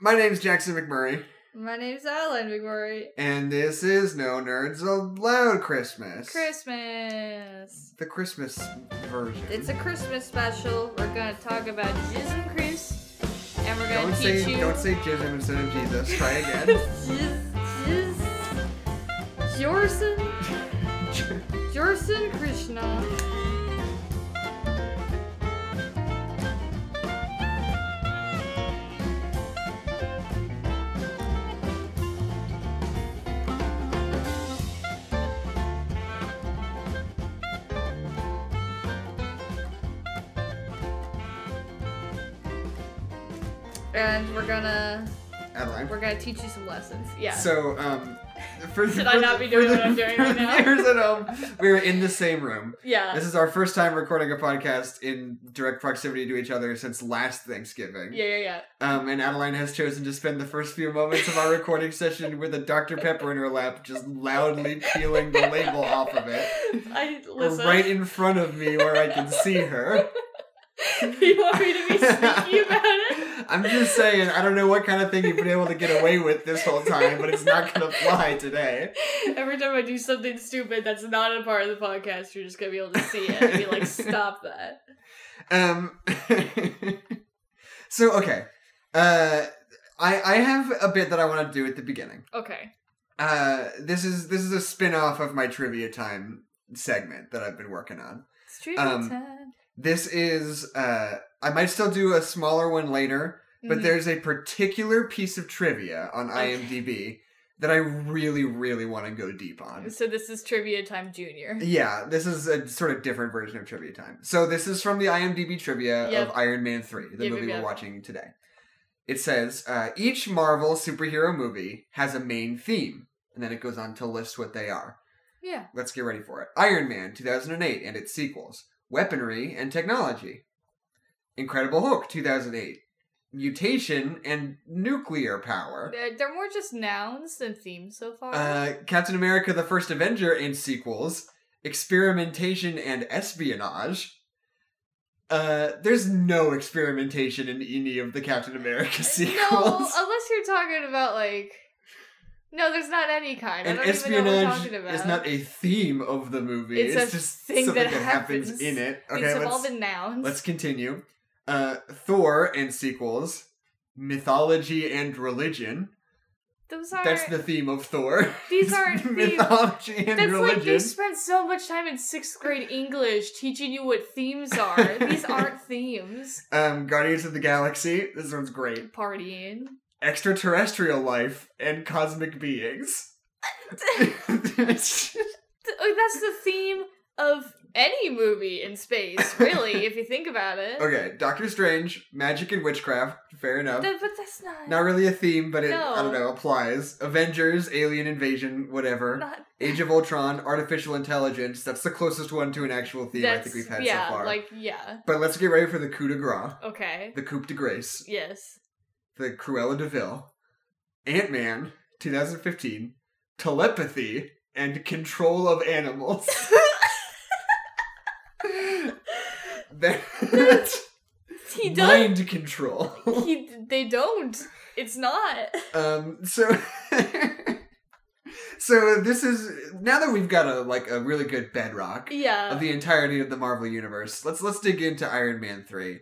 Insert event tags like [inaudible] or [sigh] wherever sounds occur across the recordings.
My name's Jackson McMurray, My name's Alan McMurray. and this is No Nerds Allowed Christmas. Christmas. The Christmas version. It's a Christmas special. We're gonna talk about Jiz and Chris, and we're gonna teach say you. don't say jism instead of Jesus. Try [laughs] again. Jiz, Jiz, Jorson, [laughs] Jorson Krishna. And we're gonna Adeline. we're gonna teach you some lessons. Yeah. So, um, for, Should for I not be doing for what I'm doing [laughs] right the now? At home, we were in the same room. yeah. This is our first time recording a podcast in direct proximity to each other since last Thanksgiving. yeah, yeah, yeah. Um, and Adeline has chosen to spend the first few moments of our [laughs] recording session with a Dr. Pepper in her lap, just loudly peeling the label off of it. [laughs] I listen. right in front of me where I can see her. [laughs] you want me to be sneaky about it? [laughs] I'm just saying, I don't know what kind of thing you've been able to get away with this whole time, but it's not gonna fly today. Every time I do something stupid that's not a part of the podcast, you're just gonna be able to see it and be like, "Stop that!" Um. [laughs] so okay, uh, I I have a bit that I want to do at the beginning. Okay. Uh, this is this is a spin off of my trivia time segment that I've been working on. It's true. Um, This is uh, I might still do a smaller one later, but Mhm. there's a particular piece of trivia on Okay. IMDb that I really really want to go deep on. So this is trivia time, Junior. Yeah, this is a sort of different version of trivia time. So this is from the IMDb trivia Yep. of Iron Man 3, the Yep, movie yep, we're watching today. It says, uh, each Marvel superhero movie has a main theme. And then it goes on to list what they are. Yeah. Let's get ready for it. Iron Man 2008 and its sequels. Weaponry and technology. Incredible Hulk 2008. Mutation and nuclear power. They're, they're more just nouns than themes so far. Uh, Captain America the First Avenger and sequels, experimentation and espionage. Uh, there's no experimentation in any of the Captain America sequels. No, unless you're talking about like. No, there's not any kind. and I don't even know what we're espionage talking about. is not a theme of the movie. It's It's, a just thing something that that, happens. happens. in it. it's Okay, all let's, the nouns. let's continue. Uh, Thor and sequels, mythology and religion. Those are. That's the theme of Thor. These [laughs] aren't themes. mythology and That's religion. like they spent so much time in sixth grade English teaching you what themes are. These [laughs] aren't themes. Um, Guardians of the Galaxy. This one's great. Partying. Extraterrestrial life and cosmic beings. [laughs] Oh, that's the theme of any movie in space, really, if you think about it. [laughs] okay, Doctor Strange, magic and witchcraft. Fair enough. Th- but that's not. Not really a theme, but it No. I don't know applies. Avengers, alien invasion, whatever. not Age of Ultron, artificial intelligence. That's the closest one to an actual theme I think we've had yeah, so far. like yeah. but let's get ready for the coup de grace, Okay. the coup de grace, Yes. The Cruella de Vil, Ant Man, 2015, telepathy and control of animals. [laughs] That- [laughs] he does. mind control. He, they don't. It's not. um. So. [laughs] so this is now that we've got a like a really good bedrock Yeah. of the entirety of the Marvel universe. Let's let's dig into Iron Man three.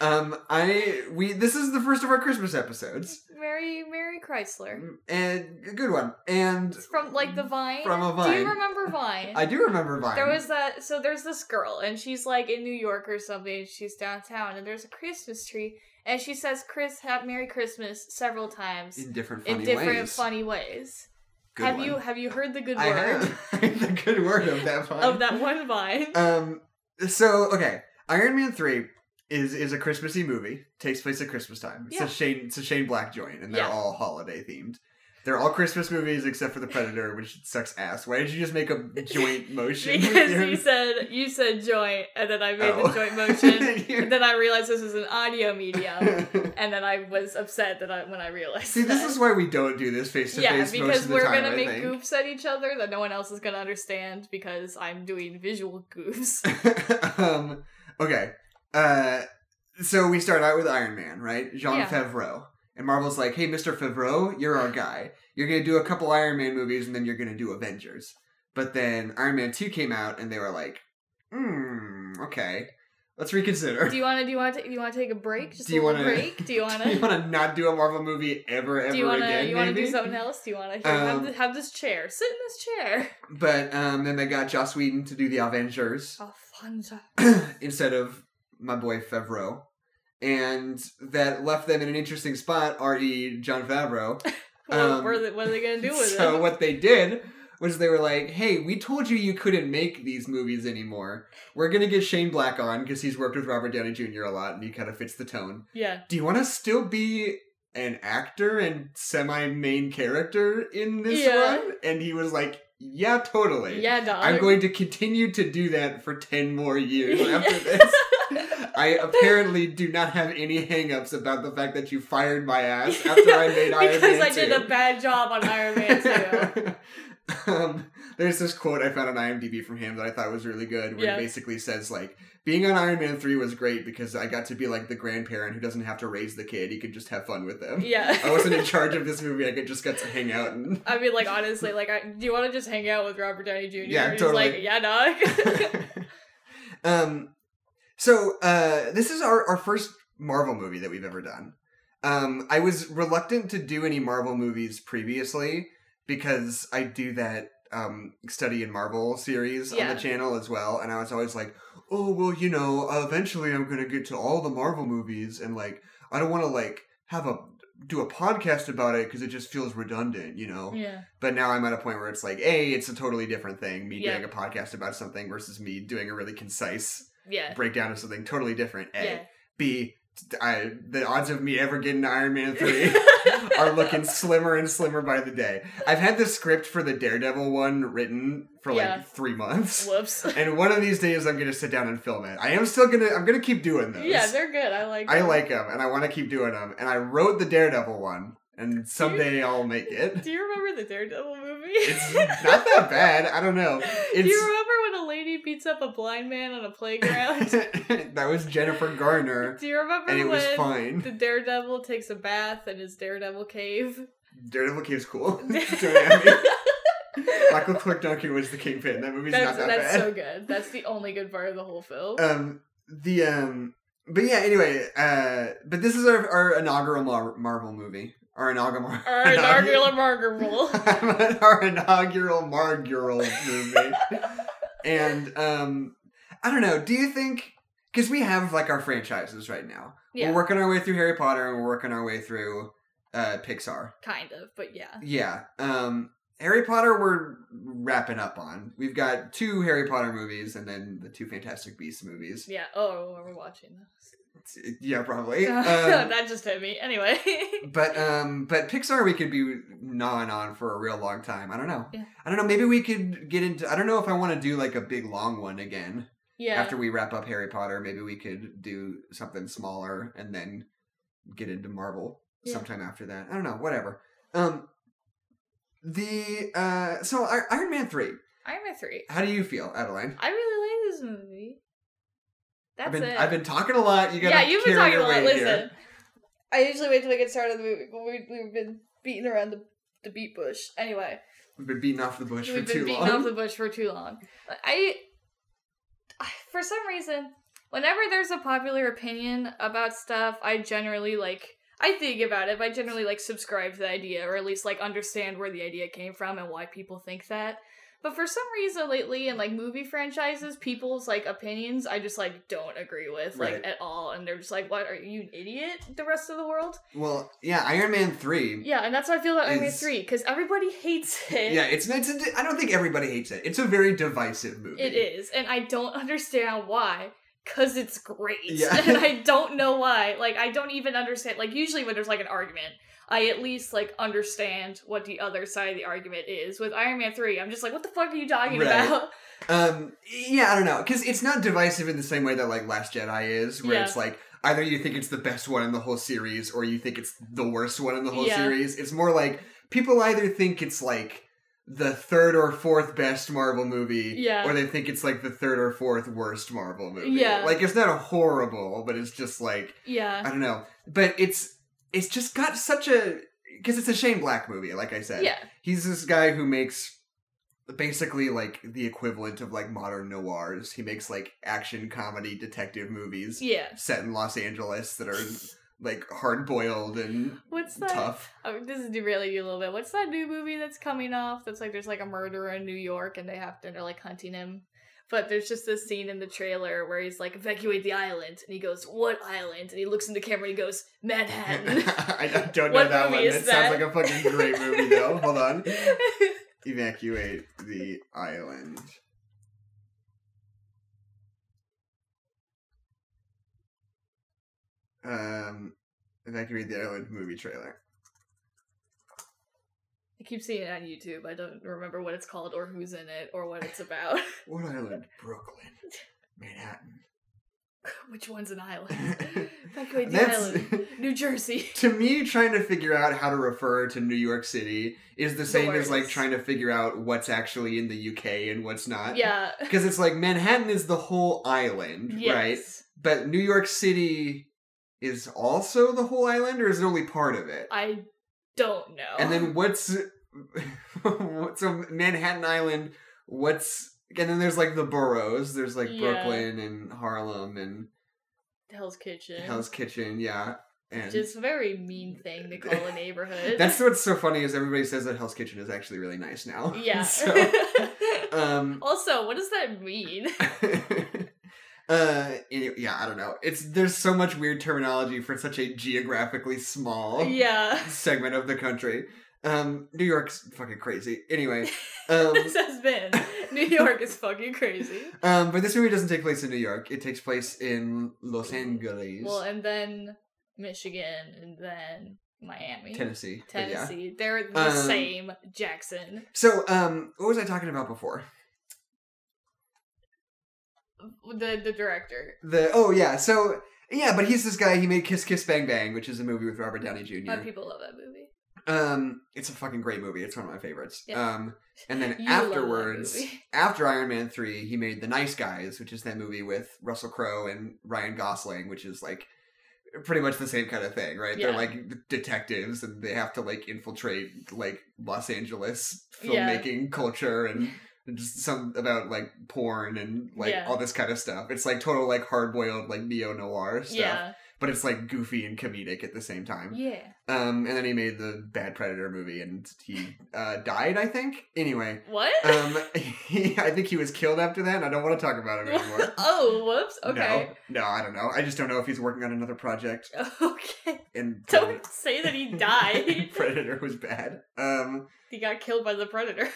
Um, I we this is the first of our Christmas episodes, Mary Mary Chrysler. and a good one. And It's from like the Vine. From a Vine. Do you remember Vine? I do remember Vine. There was that. So there's this girl, and she's like in New York or something. and She's downtown, and there's a Christmas tree, and she says "Chris, have Merry Christmas" several times in different in funny different ways. funny ways. Good have one. you have you heard the good I word have [laughs] the good word of that Vine. of that one Vine? Um. So okay, Iron Man three is is a Christmassy movie. Takes place at Christmas time. It's Yeah. a Shane it's a Shane Black joint, and they're Yeah. all holiday themed. They're all Christmas movies except for the Predator, which sucks ass. Why did you just make a joint [laughs] motion? because you said you said joint, and then I made Oh. the joint [laughs] motion, and then I realized this is an audio medium, [laughs] and then I was upset that I when I realized. See, this is why we don't do this face to yeah, face most because we're time. gonna I make think. goofs at each other that no one else is gonna understand because I'm doing visual goofs. um, okay. Uh, so we start out with Iron Man, right? Jon Yeah. Favreau. And Marvel's like, hey, Mr. Favreau, you're our guy. You're going to do a couple Iron Man movies and then you're going to do Avengers. But then Iron Man 2 came out and they were like, hmm, okay. Let's reconsider. Do you want to? Do you want to? Do you want to take a break? [laughs] Just Do you a wanna- break. Do you want [laughs] Do you to? want to not do a Marvel movie ever, ever Do you want to? again? You want to do something else? Do you want to Um, have, have this chair? Sit in this chair. But um, then they got Joss Whedon to do the Avengers Oh, [coughs] instead of my boy Favreau. And that left them in an interesting spot, R.E. Jon Favreau. [laughs] What, Um, what are they, what are they gonna do with [laughs] so it? So what they did was they were like, "Hey, we told you you couldn't make these movies anymore. We're gonna get Shane Black on because he's worked with Robert Downey Jr. a lot and he kind of fits the tone. Yeah. Do you want to still be an actor and semi-main character in this Yeah. one?" And he was like, "Yeah, totally. Yeah, dog. I'm going to continue to do that for ten more years [laughs] after this." I apparently do not have any hangups about the fact that you fired my ass [laughs] after I made Iron Man. because I did a bad job on Iron Man 2. [laughs] um, there's this quote I found on IMDb from him that I thought was really good, where Yeah. he basically says like, "Being on Iron Man three was great because I got to be like the grandparent who doesn't have to raise the kid; he could just have fun with them. Yeah. I wasn't in charge of [laughs] this movie; I could just got to hang out and." I mean, like honestly, like, I, do you want to just hang out with Robert Downey Jr.? Yeah, he's totally. like, yeah, dog. um, so uh, this is our our first Marvel movie that we've ever done. Um, I was reluctant to do any Marvel movies previously because I do that um, study in Marvel series on the channel as well, and I was always like, oh well, you know, eventually I'm gonna get to all the Marvel movies, and like I don't want to like have a do a podcast about it because it just feels redundant, you know. yeah. But now I'm at a point where it's like, a, it's a totally different thing. Me Yeah. doing a podcast about something versus me doing a really concise Yeah. breakdown of something totally different. A, Yeah. B, I, the odds of me ever getting Iron Man three [laughs] are looking slimmer and slimmer by the day. I've had the script for the Daredevil one written for like three months. Whoops. [laughs] And one of these days, I'm gonna sit down and film it. I am still gonna. I'm gonna keep doing those. Yeah, they're good. I like. I them. like them, and I want to keep doing them. And I wrote the Daredevil one, and someday I'll make it. [laughs] Do you remember the Daredevil movie? It's not that bad. I don't know. Do you remember lady beats up a blind man on a playground? [laughs] that was Jennifer Garner, Do you remember and it when was fine. the Daredevil takes a bath in his Daredevil cave? Daredevil Cave's cool. [laughs] [laughs] Don't at me. Michael Clarke Duncan was the kingpin. That movie's that's not that that's bad. so good. That's the only good part of the whole film. um, the um, but yeah. Anyway, uh, but this is our, our inaugural Mar- Marvel movie. Our inaugural. Our inaugural Marvel. our inaugural Margural movie. And um, I don't know. Do you think? Because we have like our franchises right now. Yeah, We're working our way through Harry Potter, and we're working our way through uh, Pixar. kind of, but yeah. Yeah. Um Harry Potter we're wrapping up on. We've got two Harry Potter movies and then the two Fantastic Beasts movies. Yeah. Oh, we're watching this. Yeah, probably. [laughs] Um, that just hit me. Anyway. [laughs] but um but Pixar we could be gnawing on for a real long time. I don't know. Yeah. I don't know, maybe we could get into I don't know if I want to do like a big long one again. yeah. After we wrap up Harry Potter, maybe we could do something smaller and then get into Marvel Yeah. sometime after that. I don't know, whatever. Um the uh so Iron Man 3 Iron Man three. How do you feel, Adeline? I really like this movie. That's I've been it. I've been talking a lot. You gotta yeah, you've been talking a lot. Listen, here. I usually wait till we get started the movie, but we, we've been beating around the, the beat bush. Anyway, We've been beating off the bush we've for been too beating long. off the bush for too long. I, for some reason, whenever there's a popular opinion about stuff, I generally like. I think about it, but I generally like subscribe to the idea, or at least like understand where the idea came from and why people think that. But for some reason lately in like movie franchises, people's like opinions I just like don't agree with like Right. at all. And they're just like, What, are you an idiot? The rest of the world? well, yeah, Iron Man three. Yeah, and that's how I feel about Iron Man 3, because everybody hates it. Yeah, it's it's. A, I don't think everybody hates it. It's a very divisive movie. It is, and I don't understand why. Cause it's great, Yeah. [laughs] and I [laughs] don't know why. Like, I don't even understand. Like, usually when there's like an argument, I at least like understand what the other side of the argument is. With Iron Man three, I'm just like, what the fuck are you talking Right. about? [laughs] Um, yeah, I don't know, because it's not divisive in the same way that like Last Jedi is, where Yeah. it's like either you think it's the best one in the whole series or you think it's the worst one in the whole Yeah. series. It's more like people either think it's like the third or fourth best Marvel movie, Yeah. or they think it's like the third or fourth worst Marvel movie. Yeah. like it's not a horrible, but it's just like yeah. I don't know, but it's it's just got such a because it's a Shane Black movie, like I said. Yeah. He's this guy who makes basically like the equivalent of like modern noirs. He makes like action comedy detective movies Yeah. set in Los Angeles that are like hard boiled and What's that? tough. Oh, this is derailing you a little bit. What's that new movie that's coming off? That's like there's like a murderer in New York and they have to they're like hunting him. But there's just this scene in the trailer where he's like, evacuate the island. And he goes, What island? And he looks in the camera and he goes, Manhattan. [laughs] I don't know What that one. That sounds like a fucking great movie though. Hold on. [laughs] Evacuate the island. Um, evacuate the island movie trailer. I keep seeing it on YouTube. I don't remember what it's called or who's in it or what it's about. [laughs] What island? Brooklyn, Manhattan. [laughs] Which one's an island? [laughs] Evacuate the That's island. New Jersey. to me. Trying to figure out how to refer to New York City is the same as like trying to figure out what's actually in the UK and what's not. Yeah. because it's like Manhattan is the whole island, right? But New York City is also the whole island, or is it only part of it? I don't know. And then what's [laughs] so Manhattan Island? What's and then there's like the boroughs. There's like Yeah. Brooklyn and Harlem and Hell's Kitchen. Hell's Kitchen, yeah. And Which is a very mean thing to call a neighborhood. [laughs] that's what's so funny is everybody says that Hell's Kitchen is actually really nice now. yeah. [laughs] so, um, also, what does that mean? Uh yeah i don't know it's there's so much weird terminology for such a geographically small yeah. [laughs] segment of the country um new york's fucking crazy anyway [laughs] um this has been New York is fucking crazy. [laughs] um but this movie doesn't take place in new york it takes place in los angeles Well, and then Michigan, and then Miami, tennessee but yeah. Tennessee. They're the Um, same. Jackson. so um what was i talking about before The the director. the oh yeah so yeah but he's this guy he made kiss kiss bang bang which is a movie with robert downey jr A lot of people love that movie. Um, it's a fucking great movie. It's one of my favorites. Yeah. Um, and then [laughs] You love that afterwards, [laughs] after Iron Man three, he made The Nice Guys, which is that movie with Russell Crowe and Ryan Gosling, which is like pretty much the same kind of thing, right? They're like detectives and they have to like infiltrate like Los Angeles Yeah. filmmaking culture and [laughs] just some about like porn and like Yeah. all this kind of stuff. It's like total like hard boiled like neo noir stuff, Yeah. but it's like goofy and comedic at the same time. Yeah. Um, and then he made the Bad Predator movie, and he uh, died. I think. Anyway, What? um, [laughs] he, I think he was killed after that. And I don't want to talk about him [laughs] anymore. oh, whoops. Okay. No, no, I don't know. I just don't know if he's working on another project. [laughs] Okay. And Don't say that he died. Predator was bad. Um, he got killed by the predator.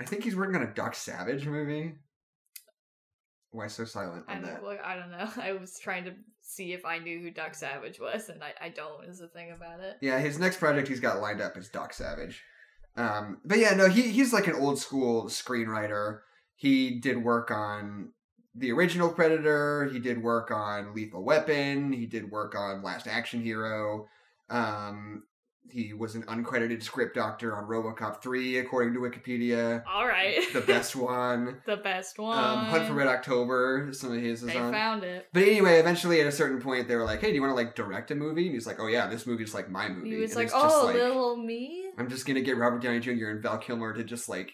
I think he's working on a Doc Savage movie. Why so silent I on don't, that? well, I don't know. [laughs] I was trying to see if I knew who Doc Savage was, and I, I don't. Is the thing about it. Yeah, his next project he's got lined up is Doc Savage. Um, but yeah, no, he he's like an old school screenwriter. He did work on the original Predator. He did work on Lethal Weapon. He did work on Last Action Hero. Um, he was an uncredited script doctor on RoboCop three, according to Wikipedia. All right. The best [laughs] one. the best one. Um, Hunt for Red October. Some of his is They on. found it. But anyway, eventually at a certain point, they were like, "Hey, do you want to like direct a movie?" And he's like, "Oh yeah, this movie's like my movie." He was And like, it's just, "Oh, like, little me." I'm just gonna get Robert Downey Jr. and Val Kilmer to just like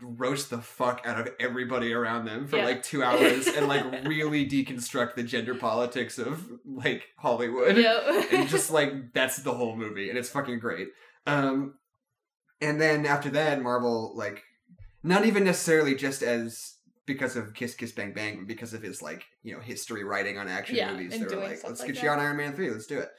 roast the fuck out of everybody around them for Yeah. like two hours and like [laughs] really deconstruct the gender politics of like Hollywood. Yep. and just like that's the whole movie, and it's fucking great. Um, and then after that, Marvel like not even necessarily just as because of Kiss Kiss Bang Bang, but because of his like you know history writing on action Yeah, movies. They were like, let's like get you on Iron Man three. Let's do it.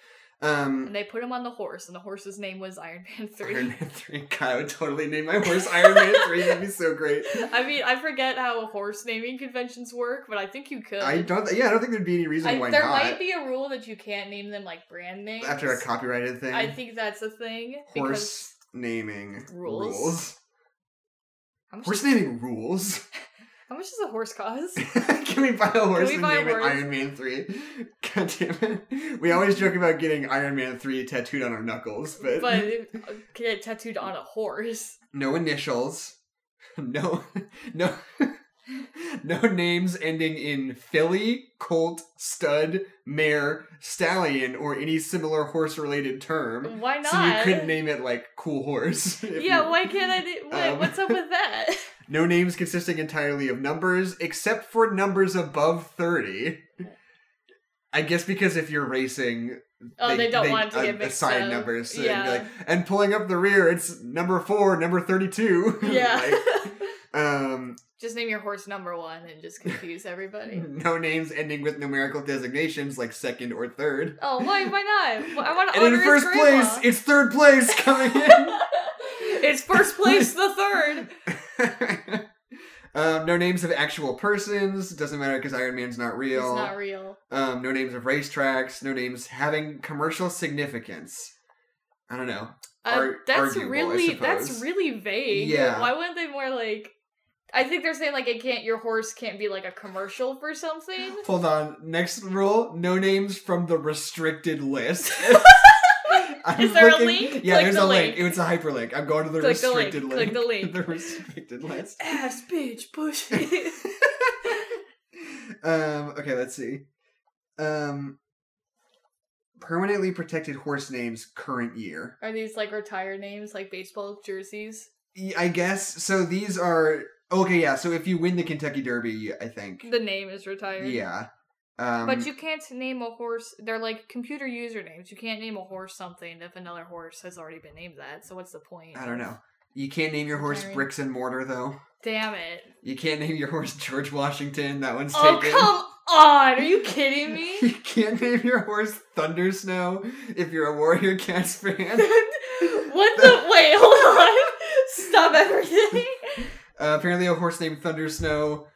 Um, and they put him on the horse, and the horse's name was Iron Man Three. Iron Man three. God, I would totally name my horse Iron Man three. That'd be so great. [laughs] I mean, I forget how horse naming conventions work, but I think you could. I don't. Yeah, I don't think there'd be any reason I- why there not. might be a rule that you can't name them like brand names After a copyrighted thing, I think that's a thing. horse naming Rules? rules. Horse naming rules. [laughs] how much does a horse cost? [laughs] Can we buy a horse we and buy a name it horse? Iron Man 3? [laughs] God damn it. We always joke about getting Iron Man 3 tattooed on our knuckles, but, but it- [laughs] uh, get tattooed on a horse. no initials. No, no, no names ending in filly, colt, stud, mare, stallion, or any similar horse-related term. Why not? So you couldn't name it like cool horse. if yeah, you- why can't I? Do, wait, Um, what's up with that? No names consisting entirely of numbers, except for numbers above thirty. I guess because if you're racing, Oh, they, don't they, want to uh, get mixed assign up. numbers. So yeah. like, and pulling up the rear, it's number four, number thirty-two. [laughs] yeah. Like, [laughs] um, just name your horse number one and just confuse everybody. [laughs] no names ending with numerical designations like second or third. Oh, why? Why not? Well, I want to And honor in first grandma. place, it's third place coming in. it's first place, the third. [laughs] um, no names of actual persons. Doesn't matter because Iron Man's not real. It's not real. Um, no names of racetracks. No names having commercial significance. I don't know. Uh, Ar- that's arguable, really that's really vague. Yeah. Why wouldn't they more like? I think they're saying like it can't. Your horse can't be like a commercial for something. Hold on. Next rule: no names from the restricted list. [laughs] [laughs] I'm Is there a link? Yeah, Click there's the a link. link. It's a hyperlink. I'm going to the Click the link. restricted Click the link. [laughs] the restricted list. Ass bitch push. [laughs] [laughs] um. Okay. Let's see. Um. Permanently protected horse names. Current year. Are these like retired names, like baseball jerseys? I guess so. These are okay. Yeah. So if you win the Kentucky Derby, I think. The name is retired. Yeah. Um, But you can't name a horse. They're like computer usernames. You can't name a horse something if another horse has already been named that. So what's the point? I don't know. You can't name your horse. Bricks and Mortar though. Damn it! You can't name your horse George Washington. That one's Oh taken. come on! Are you kidding me? [laughs] You can't name your horse Thunder Snow if you're a Warrior Cats fan. [laughs] what the? Wait, hold on. Stop everything. [laughs] Uh, apparently, a horse named Thunder Snow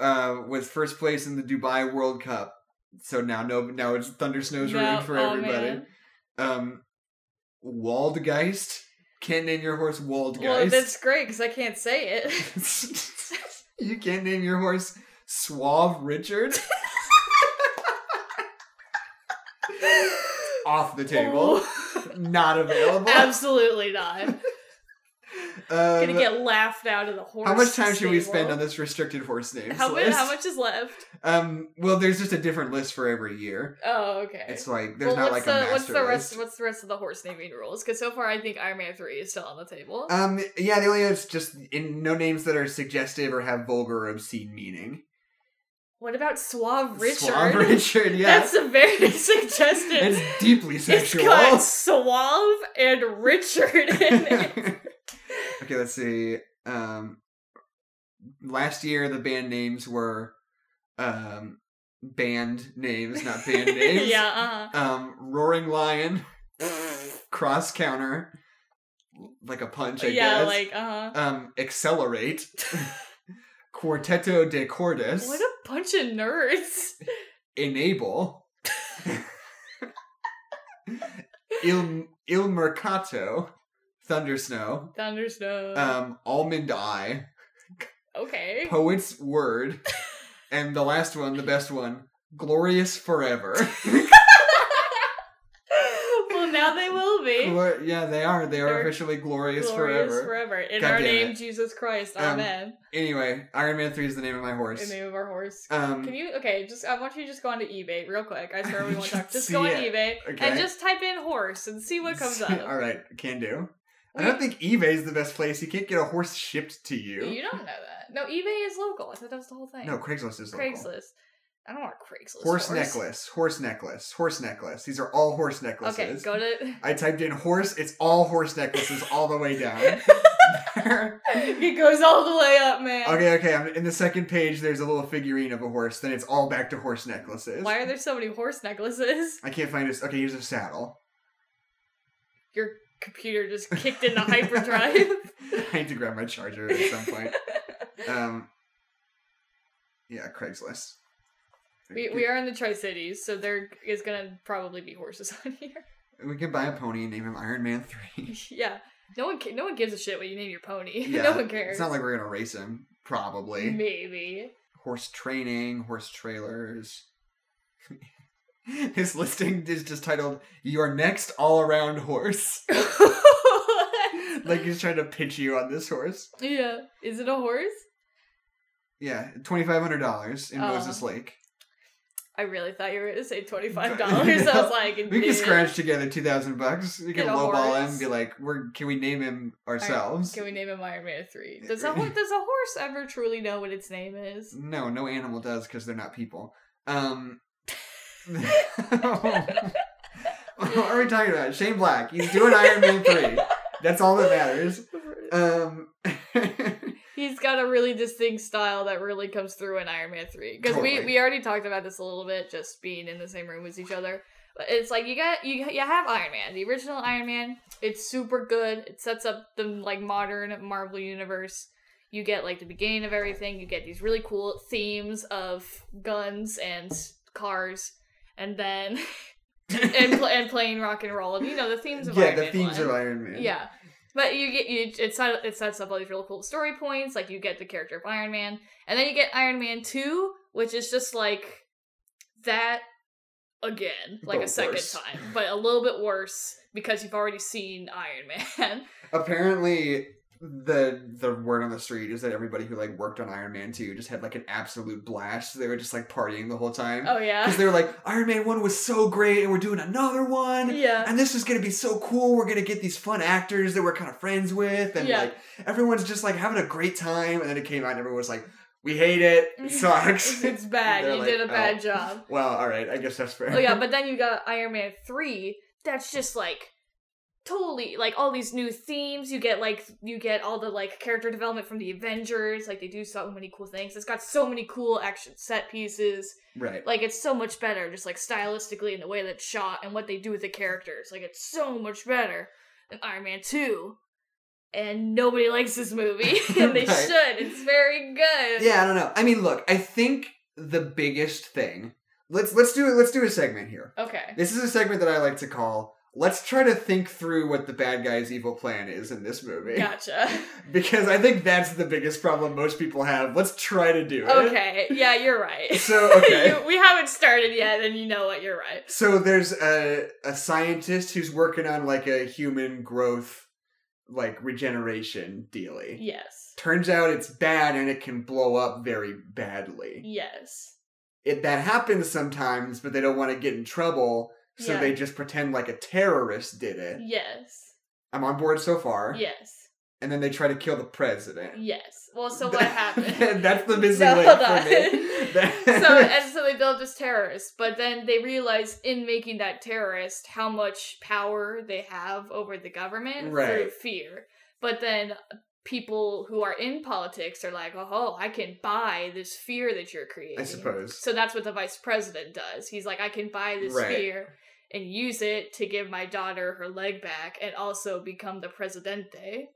uh, was first place in the Dubai World Cup. So now, no, now it's Thunder Snow's No, rooting for oh, everybody. man. Um, Waldgeist. Can't name your horse Waldgeist. Well, that's great because I can't say it. [laughs] you can't name your horse Suave Richard. [laughs] Off the table. Not available. Absolutely not. Um, Gonna get laughed out of the horse. how much time should we spend on this restricted horse names How, list? how much is left? Um, well, there's just a different list for every year. Oh, okay. It's like there's well, not like a the master what's the rest what's the rest of the horse naming rules? Because so far I think Iron Man three is still on the table. Um, yeah, the only is just in no names that are suggestive or have vulgar or obscene meaning. what about Suave Richard? Suave [laughs] Richard, yeah, That's a very [laughs] suggestive. it's deeply sexual. It's got Suave and Richard in it. [laughs] okay, let's see. Um, last year the band names were um band names, not band [laughs] names. yeah, Um, Roaring Lion, uh-huh. [laughs] Cross Counter, like a punch, I yeah, guess. like uh huh. um, Accelerate, [laughs] Quarteto de Cordis, What a bunch of nerds. Enable, Il Il Mercato, Thunder Snow, Thunder Snow. um, Almond Eye, okay. Poet's Word, [laughs] and the last one, the best one, Glorious Forever. [laughs] well, now they will be. [laughs] Glor- yeah, they are. They are They're officially glorious, Glorious forever. forever. In God our name, it. Jesus Christ. Um, Amen. Anyway, Iron Man 3 is the name of my horse. the name of our horse. Um, Can you okay? Just I want you to just go onto eBay real quick. I swear we won't talk. Just go on it. eBay Okay. and just type in horse and see what comes up. All right, can do. I don't think eBay's the best place. You can't get a horse shipped to you. You don't know that. No, eBay is local. I thought that was the whole thing. No, Craigslist is local. Craigslist. I don't want Craigslist. Horse necklace, horse necklace, horse necklace. These are all horse necklaces. Okay, go to. I typed in horse. It's all horse necklaces all the way down. [laughs] it goes all the way up, man. okay, okay. I'm, in the second page, there's a little figurine of a horse. Then it's all back to horse necklaces. Why are there so many horse necklaces? I can't find this. Okay, here's a saddle. Your computer just kicked into hyperdrive. [laughs] I need to grab my charger at some point. [laughs] Um, yeah, Craigslist. we we are in the Tri Cities, so there is gonna probably be horses [laughs] on here. We can buy a pony and name him Iron Man Three. yeah. No one, no one gives a shit what you name your pony. Yeah, no one cares. It's not like we're gonna race him. Probably Maybe. horse training, horse trailers. [laughs] His listing is just titled "Your Next All-Around Horse." [laughs] like he's trying to pitch you on this horse. yeah. Is it a horse? Yeah, twenty five hundred dollars in Oh. Moses Lake. I really thought you were going to say $25. [laughs] I was like, we can scratch together two thousand bucks. We can lowball him and be like, "We're can we name him ourselves?" Can we name him Iron Man 3? Does a, does a horse ever truly know what its name is? No, no animal does because they're not people. Um, [laughs] what are we talking about? Shane Black. He's doing Iron Man three. That's all that matters. Um, [laughs] He's got a really distinct style that really comes through in Iron Man 3. Because we, we already talked about this a little bit, just being in the same room as each other. But it's like you got you you have Iron Man, the original Iron Man. It's super good. It sets up the like modern Marvel universe. You get like the beginning of everything. You get these really cool themes of guns and cars, and then [laughs] and pl- and playing rock and roll. And you know the themes of Iron Man. yeah, Iron the Man themes 1. of Iron Man. Yeah. But you get you it set it sets up all these really cool story points, like you get the character of Iron Man, and then you get Iron Man 2, which is just like that again, like But a second worse. time, but a little bit worse because you've already seen Iron Man. [laughs] Apparently, the the word on the street is that everybody who like worked on Iron Man two just had like an absolute blast. They were just like partying the whole time oh yeah. because they were like, Iron Man one was so great, and we're doing another one. Yeah. and this is gonna be so cool. We're gonna get these fun actors that we're kind of friends with, and Yeah. like everyone's just like having a great time. And then it came out, and everyone was like, "We hate it. It [laughs] sucks." It's, it's [laughs] bad. You like, did a bad "Oh, job. Well, all right. I guess that's fair. Oh yeah, but [laughs] then you got Iron Man 3, that's just like totally like all these new themes. You get like you get all the like character development from the Avengers, like they do so many cool things. It's got so many cool action set pieces. right. Like it's so much better just like stylistically in the way that it's shot and what they do with the characters. Like it's so much better than Iron Man 2. And nobody likes this movie, [laughs] and they Right. should. It's very good. Yeah, I don't know. I mean, look. I think the biggest thing. Let's let's do it. Let's do a segment here. Okay. This is a segment that I like to call. Let's try to think through what the bad guy's evil plan is in this movie. Gotcha. [laughs] Because I think that's the biggest problem most people have. Let's try to do it. Okay. Yeah, you're right. So, [laughs] okay. You- we haven't started yet, and you know what? You're right. So there's a a scientist who's working on like a human growth like regeneration dealy. Yes. Turns out it's bad and it can blow up very badly. Yes. It that happens sometimes, but they don't want to get in trouble, so Yeah. they just pretend like a terrorist did it. Yes. I'm on board so far. Yes. And then they try to kill the president. Yes. Well, so what [laughs] happened? That's the missing No, link for me. [laughs] so and so they built this terrorist, but then they realize in making that terrorist how much power they have over the government through fear. But then people who are in politics are like, oh, I can buy this fear that you're creating. I suppose. So that's what the vice president does. He's like, I can buy this Right. fear and use it to give my daughter her leg back and also become the presidente.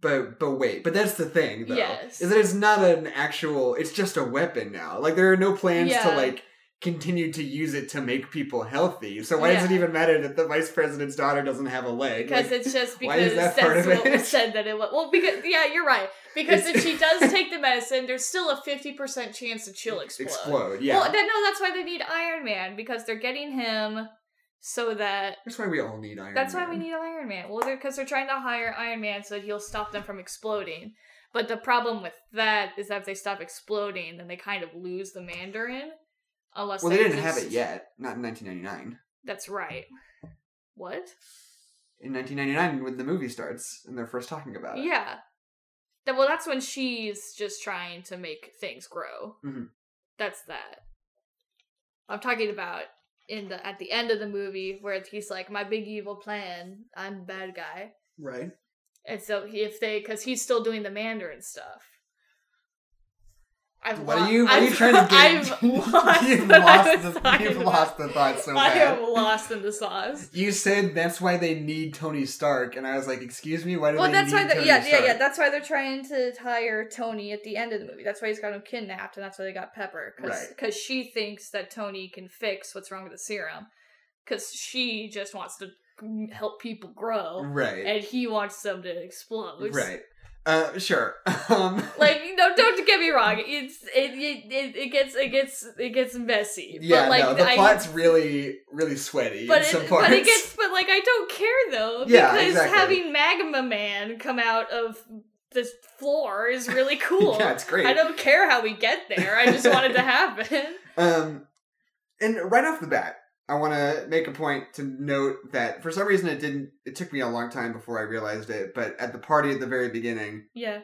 But but wait, but that's the thing though. Yes. Is that it's not an actual it's just a weapon now. Like there are no plans Yeah. to like continue to use it to make people healthy. So why does it even matter that the vice president's daughter doesn't have a leg? Because Like, it's just why is that part of it? was said that it was. Well, because yeah, you're right. Because if she does take the [laughs] medicine, there's still a fifty percent chance that she'll explode. explode. Yeah. Well, then, no, that's why they need Iron Man because they're getting him so that that's why we all need Iron that's Man. why we need Iron Man. Well, they're because they're trying to hire Iron Man so that he'll stop them from exploding. But the problem with that is that if they stop exploding, then they kind of lose the Mandarin. Unless Well, they didn't just- have it yet. Not in 1999. That's right. What? In 1999, when the movie starts and they're first talking about it. Yeah. Well, that's when she's just trying to make things grow. Mhm. That's that. I'm talking about in the at the end of the movie where he's like, "My big evil plan. I'm bad guy." Right. And so he- if they, because he's still doing the Mandarin stuff. I've What lo- are you? What are you trying to get? [laughs] I've [laughs] lost you've I lost the. You've about. lost the thought so [laughs] I bad. am lost in the sauce. You said that's why they need Tony Stark, and I was like, "Excuse me, why do Well, they that's need why. Tony yeah, Stark? yeah, yeah. That's why they're trying to hire Tony at the end of the movie. That's why he's got him kidnapped, and that's why they got Pepper, because Right. she thinks that Tony can fix what's wrong with the serum, because she just wants to help people grow, Right. and he wants them to explode. Right. Uh, sure. [laughs] Um, Like know, don't get me wrong. It's it it, it, gets it gets it gets messy. yeah, but like no, the I, plot's really, really sweaty but in it, some parts. but it gets but like I don't care though Yeah, because exactly. having Magma Man come out of this floor is really [laughs] cool. yeah, it's great. I don't care how we get there. I just want it to [laughs] happen. Um, and right off the bat, I want to make a point to note that for some reason it didn't. It took me a long time before I realized it, but at the party at the very beginning, Yeah.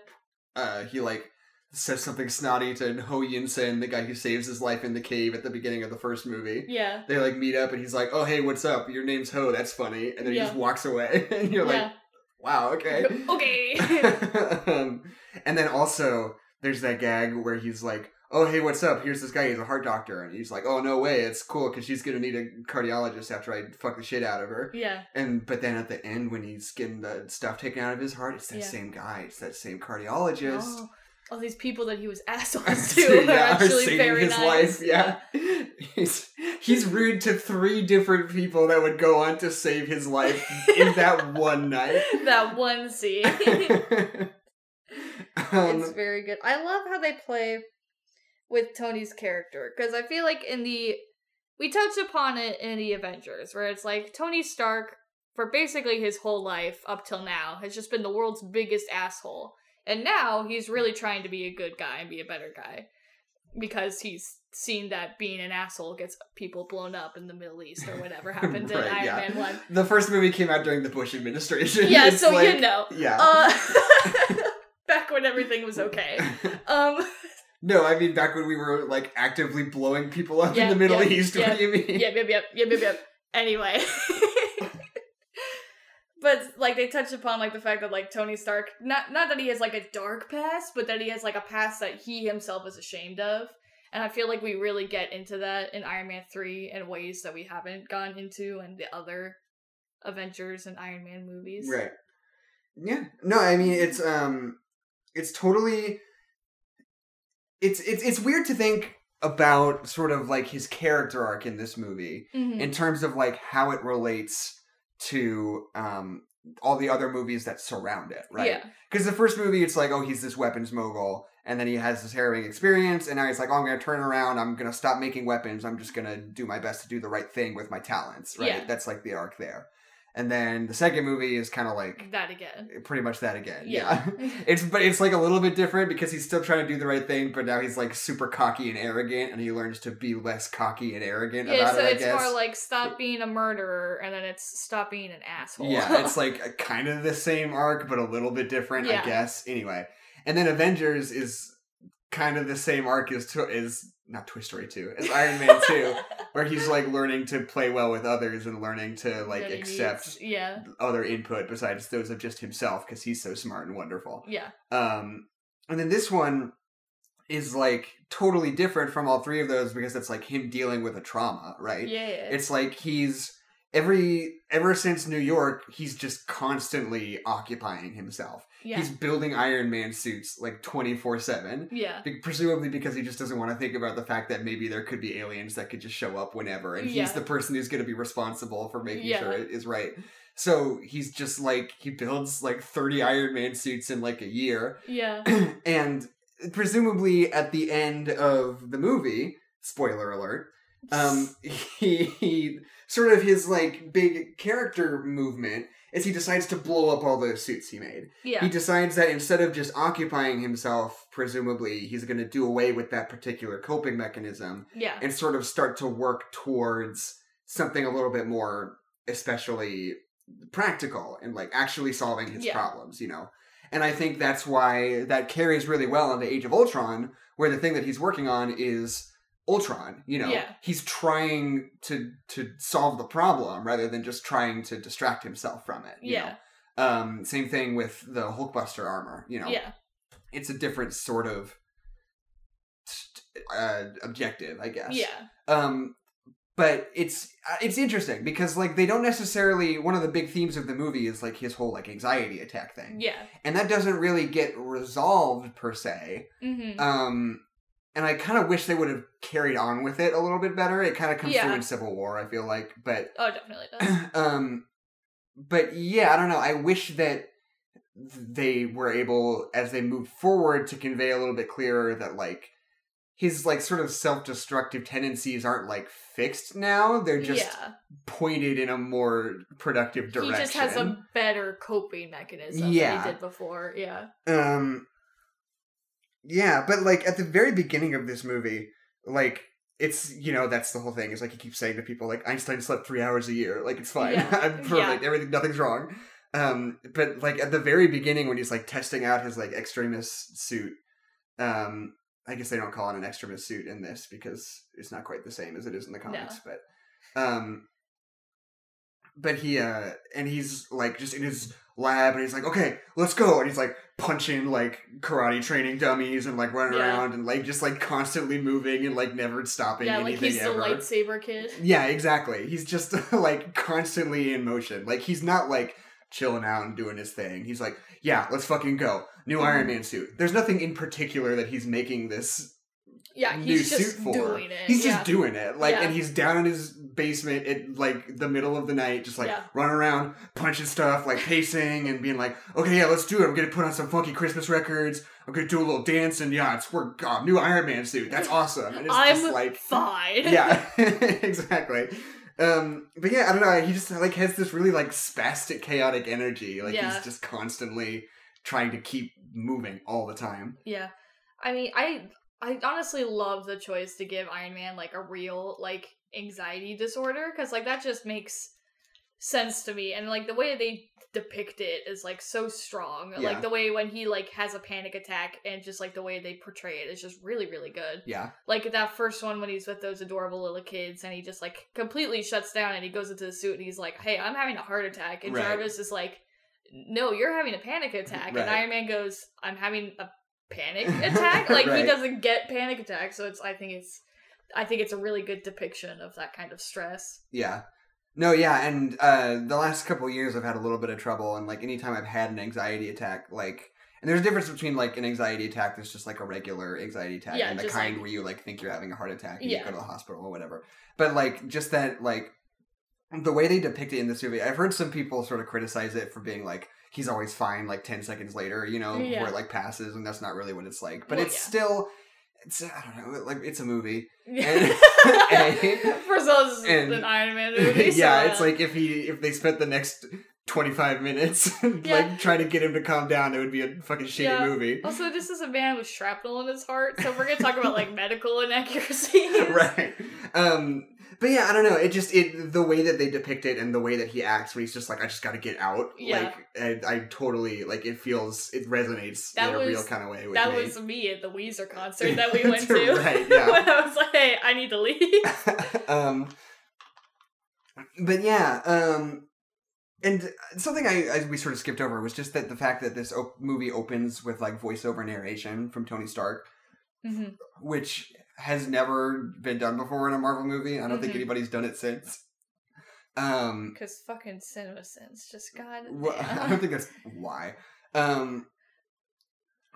uh, he like says something snotty to Ho Yinsen, the guy who saves his life in the cave at the beginning of the first movie. Yeah. They like meet up, and he's like, "Oh hey, what's up? Your name's Ho. That's funny." And then he just walks away, [laughs] and you're like, yeah. "Wow, okay." [laughs] okay. [laughs] um, and then also there's that gag where he's like, "Oh hey, what's up? Here's this guy. He's a heart doctor," and he's like, "Oh no way, it's cool because she's gonna need a cardiologist after I fuck the shit out of her." yeah. And but then at the end when he's getting the stuff taken out of his heart, it's that Yeah. same guy. It's that same cardiologist. Oh, [gasps] all these people that he was assholes [laughs] to are yeah, are actually saving very his nice. life. Yeah, he's he's rude to three different people that would go on to save his life in [laughs] that one night. that one scene. [laughs] um, it's very good. I love how they play with Tony's character because I feel like in the we touched upon it in the Avengers where it's like Tony Stark for basically his whole life up till now has just been the world's biggest asshole. And now he's really trying to be a good guy and be a better guy because he's seen that being an asshole gets people blown up in the Middle East or whatever [laughs] happened in Iron yeah. Man 1. the first movie came out during the Bush administration. Yeah, It's so like- you know. Yeah. Uh [laughs] [laughs] back when everything was okay. Um no, I mean back when we were like actively blowing people up Yeah, in the Middle yeah, East. yeah, What do you mean? yep, yep, yep, yep, yep, yep. Anyway. [laughs] but like they touch upon like the fact that like Tony Stark not not that he has like a dark past, but that he has like a past that he himself is ashamed of. And I feel like we really get into that in Iron Man 3 in ways that we haven't gone into in the other Avengers and Iron Man movies. Right. Yeah. No, I mean it's um it's totally it's it's it's weird to think about sort of like his character arc in this movie Mhm. in terms of like how it relates to um all the other movies that surround it, right? Yeah. Because the first movie, it's like, oh, he's this weapons mogul, and then he has this harrowing experience, and now he's like, oh, I'm gonna turn around, I'm gonna stop making weapons, I'm just gonna do my best to do the right thing with my talents, right? Yeah. That's like the arc there. And then the second movie is kind of like That again. pretty much that again. Yeah. Yeah. [laughs] it's but it's like a little bit different because he's still trying to do the right thing, but now he's like super cocky and arrogant, and he learns to be less cocky and arrogant Yeah, about so it. It's guess. more like stop being a murderer and then it's stop being an asshole. Yeah, it's [laughs] like a, kind of the same arc, but a little bit different, Yeah. I guess. Anyway, and then Avengers is kind of the same arc as to- is not Toy Story two, as Iron Man two, [laughs] where he's like learning to play well with others and learning to like that accept needs- Yeah. other input besides those of just himself because he's so smart and wonderful. Yeah. Um, and then this one is like totally different from all three of those because it's like him dealing with a trauma, right? Yeah. It's like he's every ever since New York, he's just constantly occupying himself. yeah. He's building Iron Man suits like 24/7. yeah. Presumably because he just doesn't want to think about the fact that maybe there could be aliens that could just show up whenever, and Yeah. he's the person who's going to be responsible for making Yeah. sure it is right. So he's just like he builds like 30 Iron Man suits in like a year, Yeah. [clears throat] and presumably at the end of the movie, spoiler alert, um, [laughs] he, he sort of his like big character movement is he decides to blow up all the suits he made. yeah. He decides that instead of just occupying himself, presumably he's going to do away with that particular coping mechanism yeah. and sort of start to work towards something a little bit more, especially practical and like actually solving his Yeah. problems, you know. And I think that's why that carries really well into Age of Ultron, where the thing that he's working on is Ultron. You know, Yeah. he's trying to to solve the problem rather than just trying to distract himself from it. you Yeah. know? Um, same thing with the Hulkbuster armor. You know, Yeah. it's a different sort of uh, objective, I guess. Yeah. Um, but it's uh, it's interesting because like they don't necessarily one of the big themes of the movie is like his whole like anxiety attack thing, Yeah. and that doesn't really get resolved per se. Mm-hmm. Um, and I kind of wish they would have carried on with it a little bit better. It kind of comes Yeah. through in Civil War, I feel like, but oh, definitely does. [clears throat] um, but yeah, I don't know. I wish that they were able, as they moved forward, to convey a little bit clearer that like his like sort of self-destructive tendencies aren't like fixed now. They're just yeah. pointed in a more productive direction. He just has a better coping mechanism Yeah. than he did before. Yeah. Um Yeah, but like at the very beginning of this movie, like it's you know, that's the whole thing. Is like he keeps saying to people like Einstein slept three hours a year. Like it's fine. Yeah. [laughs] I'm perfect. Everything nothing's wrong. Um but like at the very beginning when he's like testing out his like extremis suit, um I guess they don't call it an extremis suit in this because it's not quite the same as it is in the comics, but um but he uh and he's like just in his lab and he's like okay let's go. And he's like punching like karate training dummies and like running Yeah. around and like just like constantly moving and like never stopping Yeah, like he's ever. the lightsaber kid. [laughs] yeah exactly. He's just [laughs] like constantly in motion. Like he's not like chilling out and doing his thing. He's like yeah let's fucking go. New Mhm. iron man suit. There's nothing in particular that he's making this Yeah, new he's suit for. doing it. He's yeah. just doing it. Like, Yeah. and he's down in his basement at like the middle of the night, just like Yeah. running around, punching stuff, like pacing and being like, "Okay, yeah, let's do it. I'm gonna put on some funky Christmas records. I'm gonna do a little dance, and yeah, it's we're God, new Iron Man suit. That's [laughs] awesome." And it's I'm just like, fine. yeah, [laughs] [laughs] exactly. Um, but yeah, I don't know. He just like has this really like spastic, chaotic energy. Like he's just constantly trying to keep moving all the time. Yeah. I mean, I I honestly love the choice to give Iron Man like a real like anxiety disorder cuz like that just makes sense to me and like the way they depict it is like so strong. Yeah. Like the way when he like has a panic attack and just like the way they portray it is just really really good. Yeah, Like that first one when he's with those adorable little kids and he just like completely shuts down and he goes into the suit and he's like, "Hey, I'm having a heart attack." And Right. Jarvis is like, "No, you're having a panic attack." Right. And Iron Man goes, "I'm having a panic attack." [laughs] like he doesn't get panic attack, so it's I think it's I think it's a really good depiction of that kind of stress. Yeah. No, yeah, and uh the last couple years I've had a little bit of trouble and like anytime I've had an anxiety attack, like and there's a difference between like an anxiety attack that's just like a regular anxiety attack Yeah, and the kind like- where you like think you're having a heart attack and Yeah. you go to the hospital or whatever. But like just that like the way they depict it in this movie, I've heard some people sort of criticize it for being like he's always fine like 10 seconds later, you know, Yeah. where it like passes and that's not really what it's like. But Well, it's yeah. still it's I don't know, like it's a movie. First of all, is and- an Iron Man [laughs] movie. so, yeah, it's like if he if they spent the next twenty five minutes [laughs] Yeah. like trying to get him to calm down, it would be a fucking shitty Yeah. movie. Also, this is a man with shrapnel in his heart, so we're gonna talk about like [laughs] medical inaccuracies. right. Um but yeah, I don't know. It just it the way that they depict it and the way that he acts when he's just like, I just gotta get out. Yeah. Like I, I totally like it feels it resonates That in a was- real kind of way with That me. was me at the Weezer [laughs] concert that we went [laughs] to. Right, yeah. [laughs] when I was like, hey, I need to leave. um but yeah um and something I, I we sort of skipped over was just that the fact that this op- movie opens with like voiceover narration from Tony Stark, Mhm. which has never been done before in a Marvel movie. I don't think Mhm. anybody's done it since. Um, Because fucking CinemaSins just got it. well, [laughs] I don't think that's why. Um,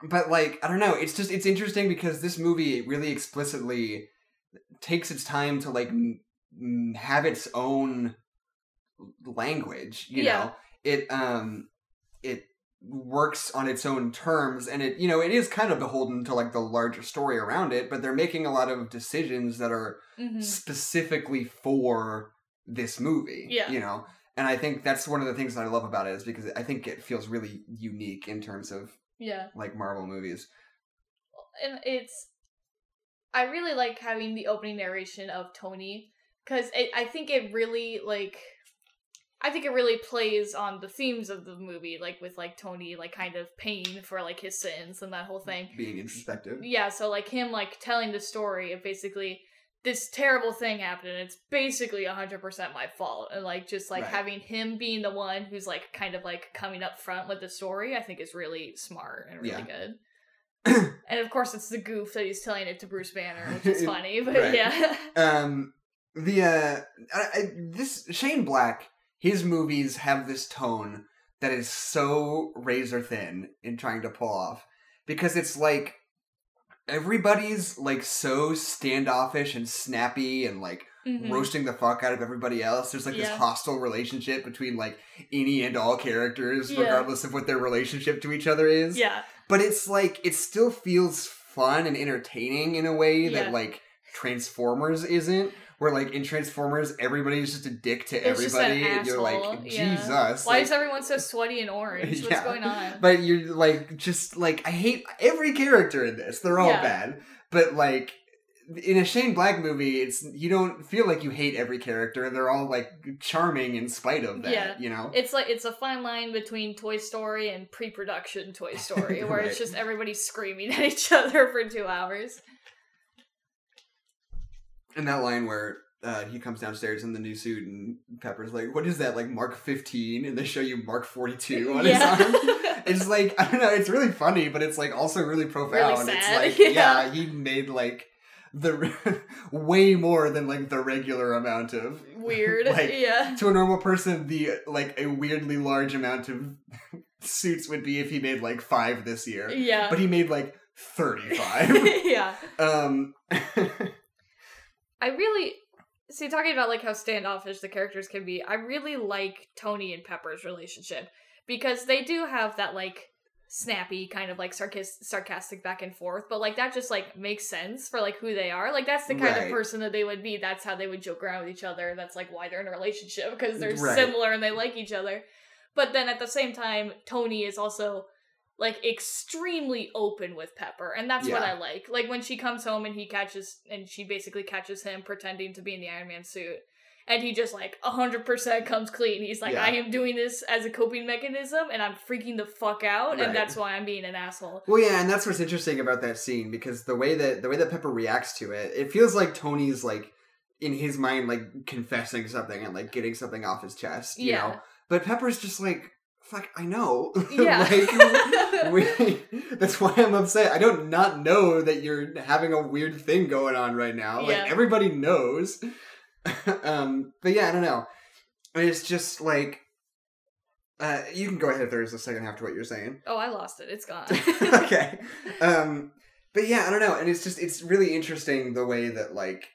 but like, I don't know. It's just it's interesting because this movie really explicitly takes its time to like m- m- have its own language. You Yeah. know, it um, it works on its own terms, and it you know it is kind of beholden to like the larger story around it. But they're making a lot of decisions that are Mhm. specifically for this movie. Yeah. You know? And I think that's one of the things that I love about it is because I think it feels really unique in terms of Yeah. like Marvel movies. and it's I really like having the opening narration of Tony because I think it really like I think it really plays on the themes of the movie, like with like Tony like kind of paying for like his sins and that whole thing. Being introspective. Yeah, so like him like telling the story of basically this terrible thing happened and it's basically 100% my fault and like just like Right. having him being the one who's like kind of like coming up front with the story i think is really smart and really good [clears throat] and of course it's the goof that he's telling it to bruce banner which is [laughs] funny but Right. yeah [laughs] Um the uh I, I, this Shane Black, his movies have this tone that is so razor thin in trying to pull off because it's like everybody's like so standoffish and snappy and like Mhm. roasting the fuck out of everybody else. There's like this hostile relationship between like any and all characters, Yeah. regardless of what their relationship to each other is. yeah But it's like it still feels fun and entertaining in a way Yeah. that like Transformers isn't. Where like in Transformers, everybody's just a dick to It's just an everybody. and you're like, asshole, yeah. Jesus. Why like- is everyone so sweaty and orange? What's Yeah. going on? But you're like just like I hate every character in this. They're all Yeah. bad. But like in a Shane Black movie, it's you don't feel like you hate every character. They're all like charming in spite of that. Yeah. You know. It's like it's a fine line between Toy Story and pre-production Toy Story, [laughs] where it's just everybody screaming at each [laughs] other for two hours. And that line where uh, he comes downstairs in the new suit and Pepper's like, "What is that? Like Mark 15?" And they show you Mark 42 [laughs] on Yeah. his arm. [laughs] It's like I don't know. It's really funny, but it's like also really profound. it's sad, like [laughs] yeah. yeah. he made like the way more than like the regular amount of Weird. Like, yeah. to a normal person the like a weirdly large amount of suits would be if he made like five this year Yeah. but he made like 35 yeah. um I really see talking about like how standoffish the characters can be. I really like Tony and Pepper's relationship because they do have that like snappy kind of like sarcas- sarcastic back and forth, but like that just like makes sense for like who they are. Like that's the kind Right. of person that they would be. That's how they would joke around with each other. That's like why they're in a relationship [laughs] because they're Right. similar and they like each other. But then at the same time, Tony is also like extremely open with Pepper, and that's what I like. Like when she comes home and he catches, and she basically catches him pretending to be in the Iron Man suit, and he just like hundred percent comes clean. He's like, Yeah. I am doing this as a coping mechanism, and I'm freaking the fuck out, Right. and that's why I'm being an asshole. Well, yeah, and that's what's interesting about that scene because the way that the way that Pepper reacts to it, it feels like Tony's like in his mind like confessing something and like getting something off his chest, you Yeah. know. But Pepper's just like, "Fuck, I know." [laughs] Yeah. like, we, [laughs] that's why I'm upset. I don't not know that you're having a weird thing going on right now. Like Yeah. everybody knows. [laughs] um, but yeah, I don't know. It's just like. Uh, you can go ahead if there's a second half to what you're saying. Oh, I lost it. It's gone. okay. Um but yeah, I don't know. And it's just it's really interesting the way that like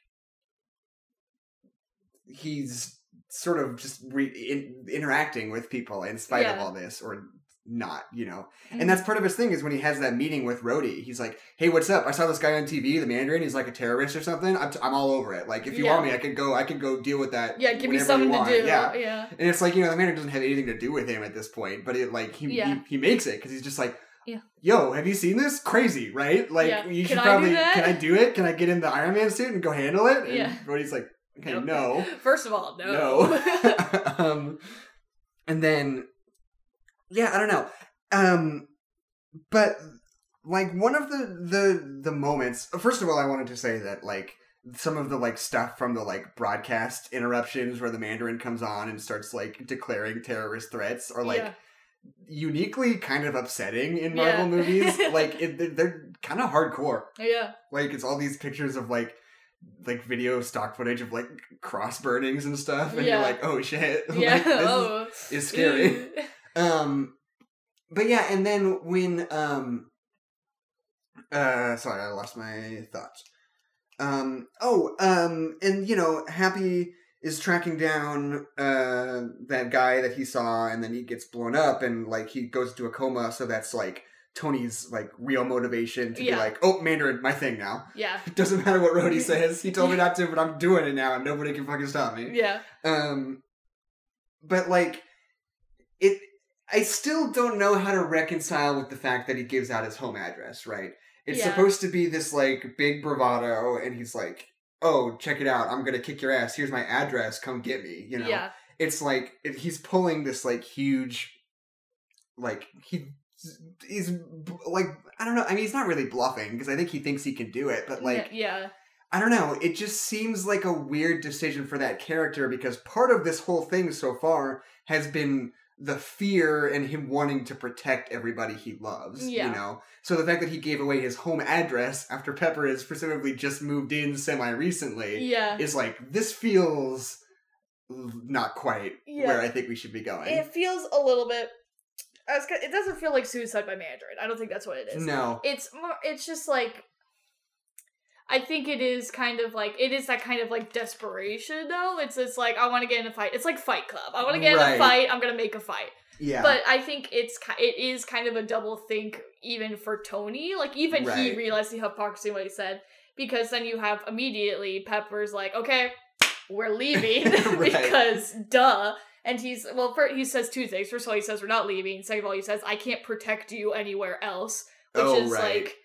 he's sort of just re- in, interacting with people in spite of all this or not, you know. Mm. And that's part of his thing is when he has that meeting with Rhodey, he's like, "Hey, what's up? I saw this guy on TV, the Mandarin. He's like a terrorist or something. I'm, t- I'm all over it. Like, if you Yeah. want me, I could go. I could go deal with that. yeah, give me something to do. Yeah. yeah. And it's like you know the Mandarin doesn't have anything to do with him at this point, but it like he Yeah. he, he makes it because he's just like, Yeah. yo, have you seen this? Crazy, right? Like Yeah. you should I do probably that? can I do it? Can I get in the Iron Man suit and go handle it? And Yeah. Rhodey's like, okay, Nope. no, [laughs] First of all, no. no. [laughs] um, and then yeah, I don't know. Um, but like one of the the the moments. First of all, I wanted to say that like some of the like stuff from the like broadcast interruptions where the Mandarin comes on and starts like declaring terrorist threats are like Yeah. uniquely kind of upsetting in Marvel Yeah. movies. [laughs] like it, they're, they're kind of hardcore. Yeah. Like it's all these pictures of like like video stock footage of like cross burnings and stuff, and Yeah. you're like, oh shit, [laughs] Yeah. Like, this is- oh. is scary. [laughs] um, but yeah, and then when um, uh, sorry, I lost my thoughts. Um, oh, um, and you know, Happy is tracking down uh that guy that he saw, and then he gets blown up, and like he goes into a coma. So that's like Tony's like real motivation to Yeah. be like, oh, Mandarin, my thing now. yeah. It [laughs] doesn't matter what Rhodey [laughs] says. He told me not to, but I'm doing it now, and nobody can fucking stop me. Yeah. Um, but like, it. I still don't know how to reconcile with the fact that he gives out his home address. Right? It's Yeah. supposed to be this like big bravado, and he's like, "Oh, check it out! I'm gonna kick your ass. Here's my address. Come get me." You know? Yeah. It's like it, he's pulling this like huge, like he. He's like I don't know. I mean, he's not really bluffing because I think he thinks he can do it, but like yeah. I don't know. It just seems like a weird decision for that character because part of this whole thing so far has been the fear and him wanting to protect everybody he loves. Yeah. You know? So the fact that he gave away his home address after Pepper has presumably just moved in semi recently Yeah. is like, this feels not quite Yeah. where I think we should be going. It feels a little bit. I was gonna- It doesn't feel like suicide by Mandarin. I don't think that's what it is. no. It's more. It's just like. I think it is kind of like it is that kind of like desperation though. It's it's like I want to get in a fight. It's like Fight Club. I want to get in a fight. I'm gonna make a fight. Yeah. But I think it's it is kind of a double think even for Tony. Like even he Right. realized the hypocrisy what he said because then you have immediately Pepper's like, okay, we're leaving [laughs] Right. [laughs] because duh. And he's well, fir- he says two things. First of all, he says we're not leaving. Second of all, he says I can't protect you anywhere else, which Oh, is right. like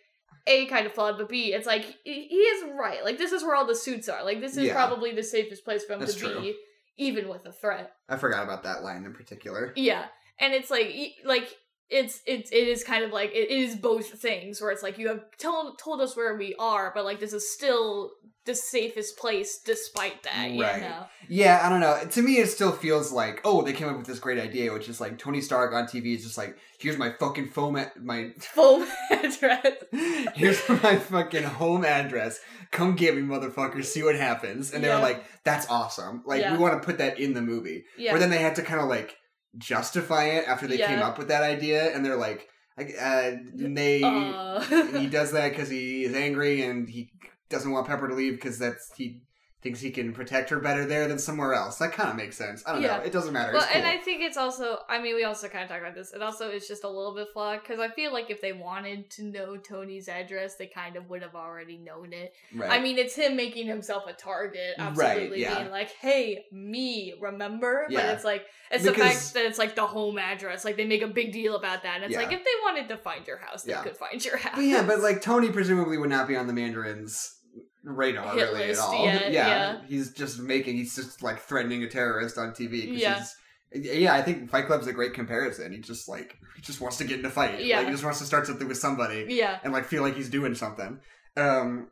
a kind of flawed, but b it's like he he is right. Like this is where all the suits are. Like this is Yeah. probably the safest place for him That's to true. be, even with a threat. I forgot about that line in particular. Yeah, and it's like like it's it's it is kind of like it is both things where it's like you have told told us where we are, but like this is still the safest place despite that. You Right. know? Yeah, I don't know. To me, it still feels like, oh, they came up with this great idea, which is like Tony Stark on TV is just like, here's my fucking phone, a- my [laughs] Full address. [laughs] here's my fucking home address. Come get me, motherfuckers. See what happens. And they were like, that's awesome. Like Yeah. we want to put that in the movie. Yeah. Where then they had to kind of like justify it after they came up with that idea, and they're like, uh, they Uh, he does that because he is angry and he doesn't want Pepper to leave because that's he thinks he can protect her better there than somewhere else. That kind of makes sense. I don't Yeah. know. It doesn't matter. well, cool. and I think it's also. I mean, we also kind of talked about this. It also is just a little bit flawed because I feel like if they wanted to know Tony's address, they kind of would have already known it. right. I mean, it's him making himself a target, Right, absolutely yeah. being like, "Hey, me, remember?" Yeah. But it's like it's Because- the fact that it's like the home address. Like they make a big deal about that. And it's Yeah. like if they wanted to find your house, they could find your house. But yeah, but like Tony presumably would not be on the Mandarin's radar Hit really list at all. yet, yeah. he's just making. He's just like threatening a terrorist on TV. Yeah. he's- Yeah, I think Fight Club's a great comparison. He just like he just wants to get in a fight. Yeah. Like, he just wants to start something with somebody. yeah, and like feel like he's doing something. Um,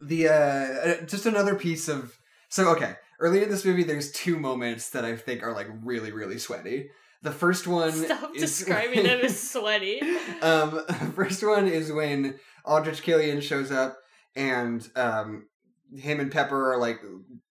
the uh, uh, just another piece of so okay. Earlier in this movie, there's two moments that I think are like really really sweaty. The first one stop is describing them as [laughs] sweaty. um, [laughs] first one is when Aldrich Killian shows up and um, him and Pepper are like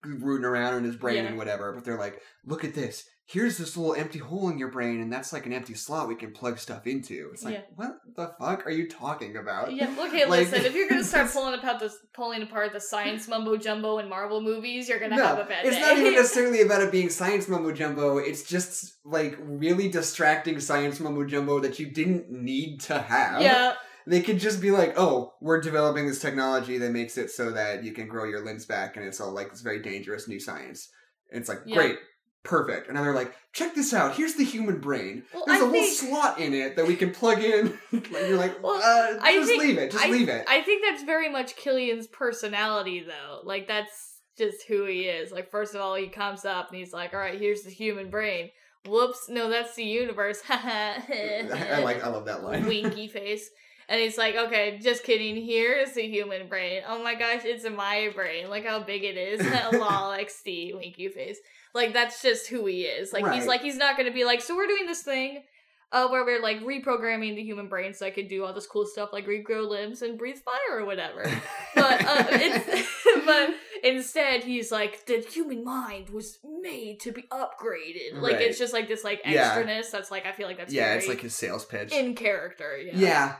rooting around in his brain Yeah. and whatever. But they're like, "Look at this. Here's this little empty hole in your brain, and that's like an empty slot we can plug stuff into." It's like, Yeah. what the fuck are you talking about? Yeah, [laughs] okay, Like- listen. If you're gonna start [laughs] pulling apart the pulling apart the science mumbo jumbo in Marvel movies, you're gonna have a bad it's day. not even [laughs] necessarily about it being science mumbo jumbo. It's just like really distracting science mumbo jumbo that you didn't need to have. yeah, They could just be like, oh, we're developing this technology that makes it so that you can grow your limbs back, and it's all like this very dangerous new science. And it's like, Yeah. great, perfect. And then they're like, check this out. Here's the human brain. Well, There's I a little think- slot in it that we can plug in. [laughs] and you're like, Well, uh, I just think- leave it. Just I, leave it. I think that's very much Killian's personality, though. Like that's just who he is. Like first of all, he comes up and he's like, "All right, here's the human brain." Whoops, no, that's the universe. [laughs] I like. I love that line. winky face. And he's like, okay, just kidding. Here's the human brain. Oh my gosh, it's my brain. Like how big it is. [laughs] Lol, XD, winky face. Like that's just who he is. Like he's like he's not gonna be like, so we're doing this thing, uh, where we're like reprogramming the human brain so I could do all this cool stuff like regrow limbs and breathe fire or whatever. [laughs] But uh, it's [laughs] but instead he's like the human mind was made to be upgraded. Like Right. it's just like this like Yeah. extraness. That's like I feel like that's yeah, it's like his sales pitch. in character. Yeah. Yeah.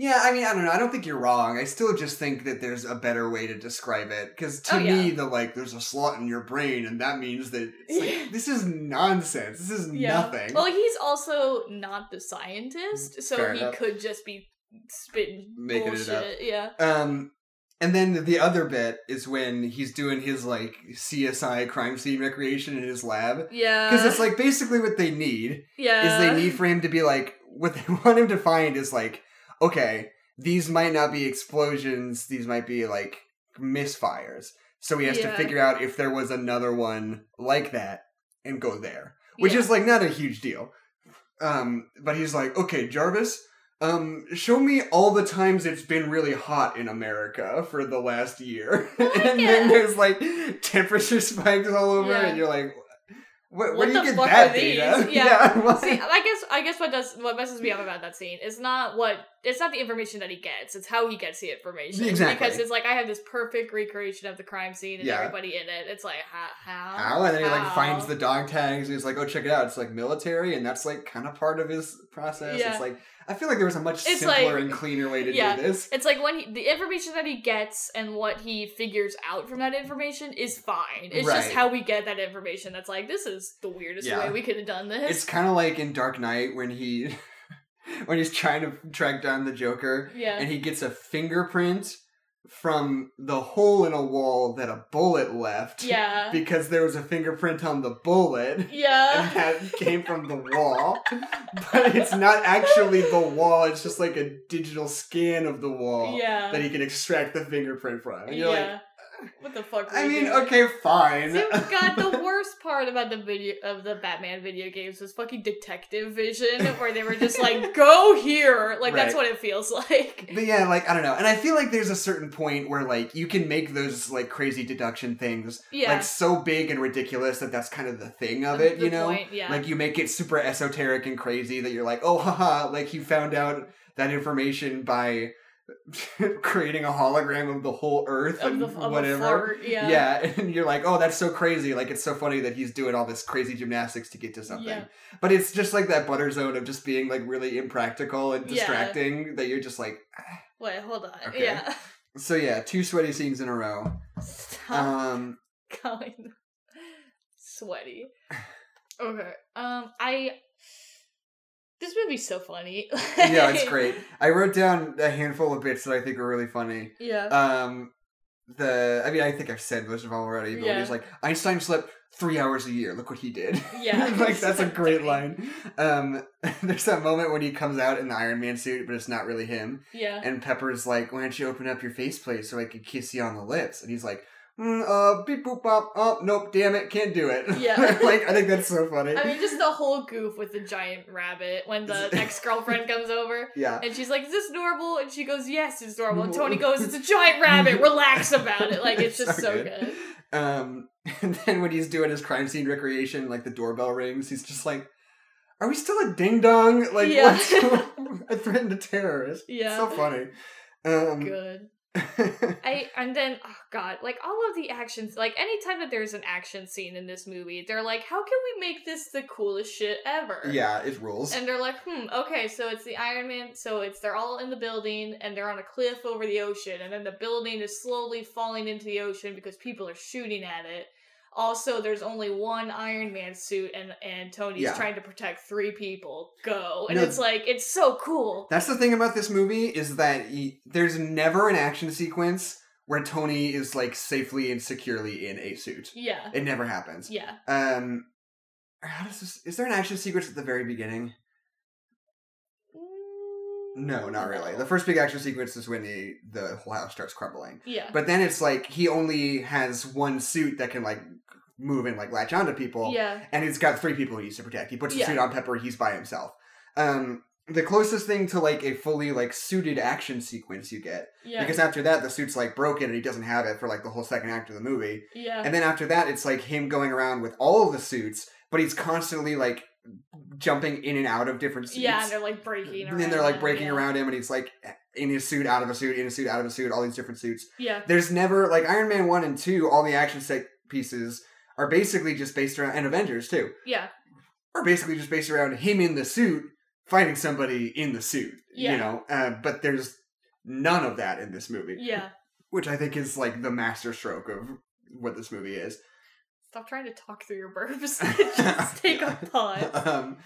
Yeah, I mean, I don't know. I don't think you're wrong. I still just think that there's a better way to describe it. Because to Oh, yeah. me, the like, there's a slot in your brain, and that means that it's like, [laughs] this is nonsense. This is nothing. Well, he's also not the scientist, so Fair he enough. could just be spitting Making it bullshit. up. Yeah. Um, and then the other bit is when he's doing his like CSI crime scene recreation in his lab. Yeah. Because it's like basically what they need yeah. is they need for him to be like what they [laughs] want him to find is like okay these might not be explosions these might be like misfires so he has to figure out if there was another one like that and go there which Yeah. is like not a huge deal um but he's like okay jarvis um show me all the times it's been really hot in america for the last year [laughs] and yeah. then there's like temperature spikes all over Yeah. and you're like where, What where do you the get fuck that are these? data [laughs] Yeah. [laughs] what? See, I guess I guess what does what messes me up about that scene is not what it's not the information that he gets; it's how he gets the information. Exactly. Because it's like I have this perfect recreation of the crime scene and Yeah. everybody in it. It's like how how How? And then he like finds the dog tags and he's like, oh, check it out. It's like military, and that's like kind of part of his process. Yeah. It's like, I feel like there was a much It's simpler like- and cleaner way to yeah. do this. It's like when he, the information that he gets and what he figures out from that information is fine. It's just how we get that information that's like, this is the weirdest Yeah. way we could have done this. It's kind of like in Dark Knight when he [laughs] when he's trying to track down the Joker yeah. and he gets a fingerprint from the hole in a wall that a bullet left. yeah. [laughs] Because there was a fingerprint on the bullet. [laughs] Yeah. And that came from the wall. But it's not actually the wall, it's just like a digital scan of the wall Yeah. that he can extract the fingerprint from. And you're yeah. What the fuck? I you mean, doing? okay, fine. See, God, the [laughs] worst part about the video of the Batman video games was fucking detective vision, where they were just like, [laughs] "Go here," like that's what it feels [laughs] like. But yeah, like I don't know, and I feel like there's a certain point where like you can make those like crazy deduction things Yeah, like so big and ridiculous that that's kind of the thing of it, the you know? point, yeah. Like you make it super esoteric and crazy that you're like, oh haha, like you found out that information by [laughs] creating a hologram of the whole Earth of and the whatever. a fart, yeah, yeah, [laughs] and you're like, oh, that's so crazy. Like it's so funny that he's doing all this crazy gymnastics to get to something. Yeah. But it's just like that butter zone of just being like really impractical and Yeah. distracting that you're just like. Wait, hold on, Okay. yeah. So yeah, two sweaty scenes in a row. Stop Um, [laughs] going sweaty. Okay, um, I. This movie's so funny. [laughs] yeah, it's great. I wrote down a handful of bits that I think are really funny. Yeah. Um, the I mean, I think I've said most of them already. But Yeah. he's like, Einstein slept three hours a year. Look what he did. Yeah. [laughs] like that's a [laughs] great line. Um, there's that moment when he comes out in the Iron Man suit, but it's not really him. yeah. And Pepper's like, "Why don't you open up your faceplate so I can kiss you on the lips?" And he's like, mm, "Uh, beep boop bop. Oh, nope, damn it, can't do it." Yeah. [laughs] like I think that's so funny. I mean, just the whole goof with the giant rabbit when the [laughs] ex girlfriend comes over. yeah. And she's like, "Is this normal?" And she goes, "Yes, it's normal." And Tony goes, "It's a giant rabbit. [laughs] Relax about it." Like it's just So so, good. good. Um, and then when he's doing his crime scene recreation, like the doorbell rings, he's just like, "Are we still a ding dong? Like, Yeah. I threatened a terrorist." Yeah. so funny. Um, Good. [laughs] I and then oh god, like all of the actions, like anytime that there's an action scene in this movie, they're like, "How can we make this the coolest shit ever?" yeah, it rules. And they're like, hmm, okay, so it's the Iron Man, so it's they're all in the building and they're on a cliff over the ocean, and then the building is slowly falling into the ocean because people are shooting at it. Also, there's only one Iron Man suit, and and Tony's Yeah. trying to protect three people. Go, and No. it's like it's so cool. That's the thing about this movie is that he, there's never an action sequence where Tony is like safely and securely in a suit. Yeah, It never happens. yeah. Um, how does this? Is there an action sequence at the very beginning? No, not really. The first big action sequence is when the the whole house starts crumbling. Yeah, But then it's like he only has one suit that can like move and like latch onto people, yeah, and he's got three people he needs to protect. He puts the Yeah. suit on Pepper. He's by himself. Um, the closest thing to like a fully like suited action sequence you get yeah, because after that the suit's like broken and he doesn't have it for like the whole second act of the movie. yeah, And then after that, it's like him going around with all of the suits, but he's constantly like jumping in and out of different suits. yeah. And they're like breaking. and then they're like breaking yeah. around him, and he's like in his suit, out of a suit, in a suit, out of a suit, all these different suits. Yeah, There's never like Iron Man one and two. All the action set pieces are basically just based around, and Avengers too, yeah, are basically just based around him in the suit fighting somebody in the suit. Yeah. You know, uh, but there's none of that in this movie, yeah. which I think is like the masterstroke of what this movie is. Stop trying to talk through your burps. [laughs] [laughs] Just take a pause. [laughs] um,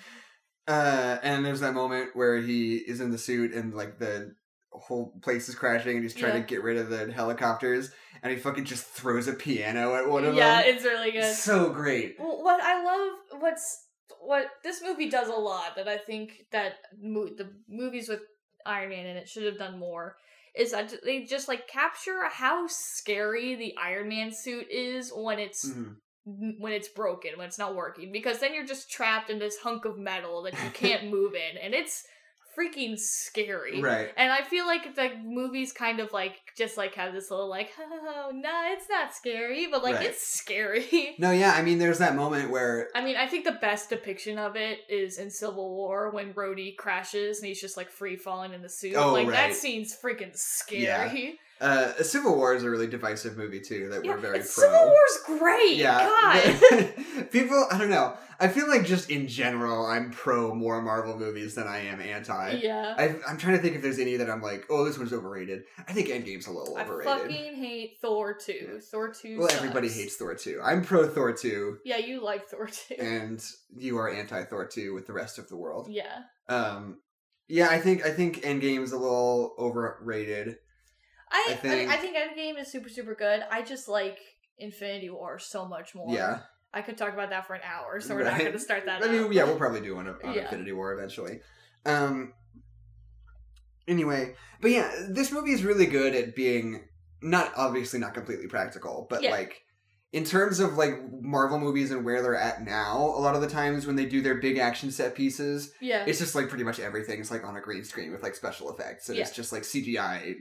uh, and there's that moment where he is in the suit and like the whole place is crashing and he's trying Yeah. to get rid of the helicopters and he fucking just throws a piano at one of Yeah, them. Yeah, it's really good. So great. Well, what I love, what's what this movie does a lot that I think that mo- the movies with Iron Man in it should have done more is that they just like capture how scary the Iron Man suit is when it's Mhm. When it's broken, when it's not working, because then you're just trapped in this hunk of metal that you can't [laughs] move in, and it's freaking scary. Right. And I feel like the movies kind of like just like have this little like, [laughs] oh no, it's not scary, but like Right. it's scary. No, yeah, I mean, there's that moment where I mean, I think the best depiction of it is in Civil War when Rhodey crashes and he's just like free falling in the suit. Oh, like right. that scene's freaking scary. Uh, Civil War is a really divisive movie too that Yeah, we're very pro. Civil War's great. yeah, God. [laughs] people. I don't know. I feel like just in general, I'm pro more Marvel movies than I am anti. yeah. I, I'm trying to think if there's any that I'm like, oh, this one's overrated. I think Endgame's a little I overrated. I fucking hate Thor 2. Thor 2 well, everybody hates Thor 2. I'm pro Thor 2, Yeah, you like Thor 2. and you are anti Thor 2 with the rest of the world. yeah. Um, yeah, I think I think Endgame's a little overrated. I, I I, think- I think Endgame is super, super good. I just like Infinity War so much more. Yeah, I could talk about that for an hour, so we're not going to start that I mean, up. yeah, we'll probably do one on [laughs] Yeah. Infinity War eventually. Um. Anyway, but yeah, this movie is really good at being not obviously not completely practical, but Yeah. like in terms of like Marvel movies and where they're at now. A lot of the times when they do their big action set pieces, Yeah. it's just like pretty much everything's like on a green screen with like special effects, and it's just like CGI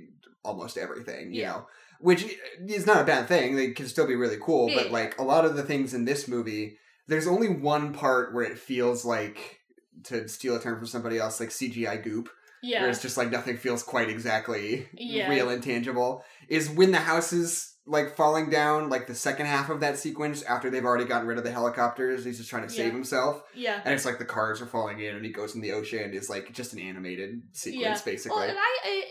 almost everything, you Yeah. know. Which eh, eh, is not a bad thing. They can still be really cool, Yeah, but like a lot of the things in this movie, there's only one part where it feels like to steal a term from somebody else, like CGI goop, yeah. where it's just like nothing feels quite exactly Yeah. real and tangible. Is when the house is like falling down, like the second half of that sequence after they've already gotten rid of the helicopters, he's just trying to save Yeah. himself. yeah. And it's like the cars are falling in and he goes in the ocean. It's like just an animated sequence, Yeah. basically. Well, and I, I,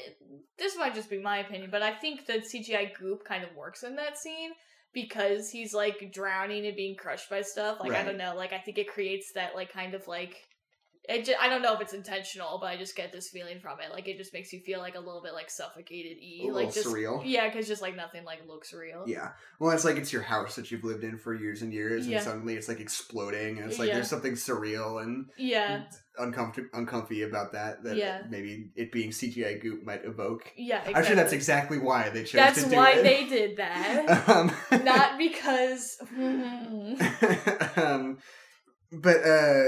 this might just be my opinion, but I think the CGI goop kind of works in that scene because he's like drowning and being crushed by stuff. Like I don't know, like I think it creates that like kind of like it. Just, I don't know if it's intentional, but I just get this feeling from it. Like it just makes you feel like a little bit like suffocated. E, like just surreal. yeah, because just like nothing like looks real. Yeah. Well, it's like it's your house that you've lived in for years and years, Yeah. and suddenly it's like exploding, and it's like Yeah. there's something surreal and Yeah, uncomfortable, uncomfy about that. That Yeah. maybe it being CGI goop might evoke. yeah. Exactly. I'm sure that's exactly why they chose That's to do why it. they did that. [laughs] um, Not because. [laughs] [laughs] um, but uh,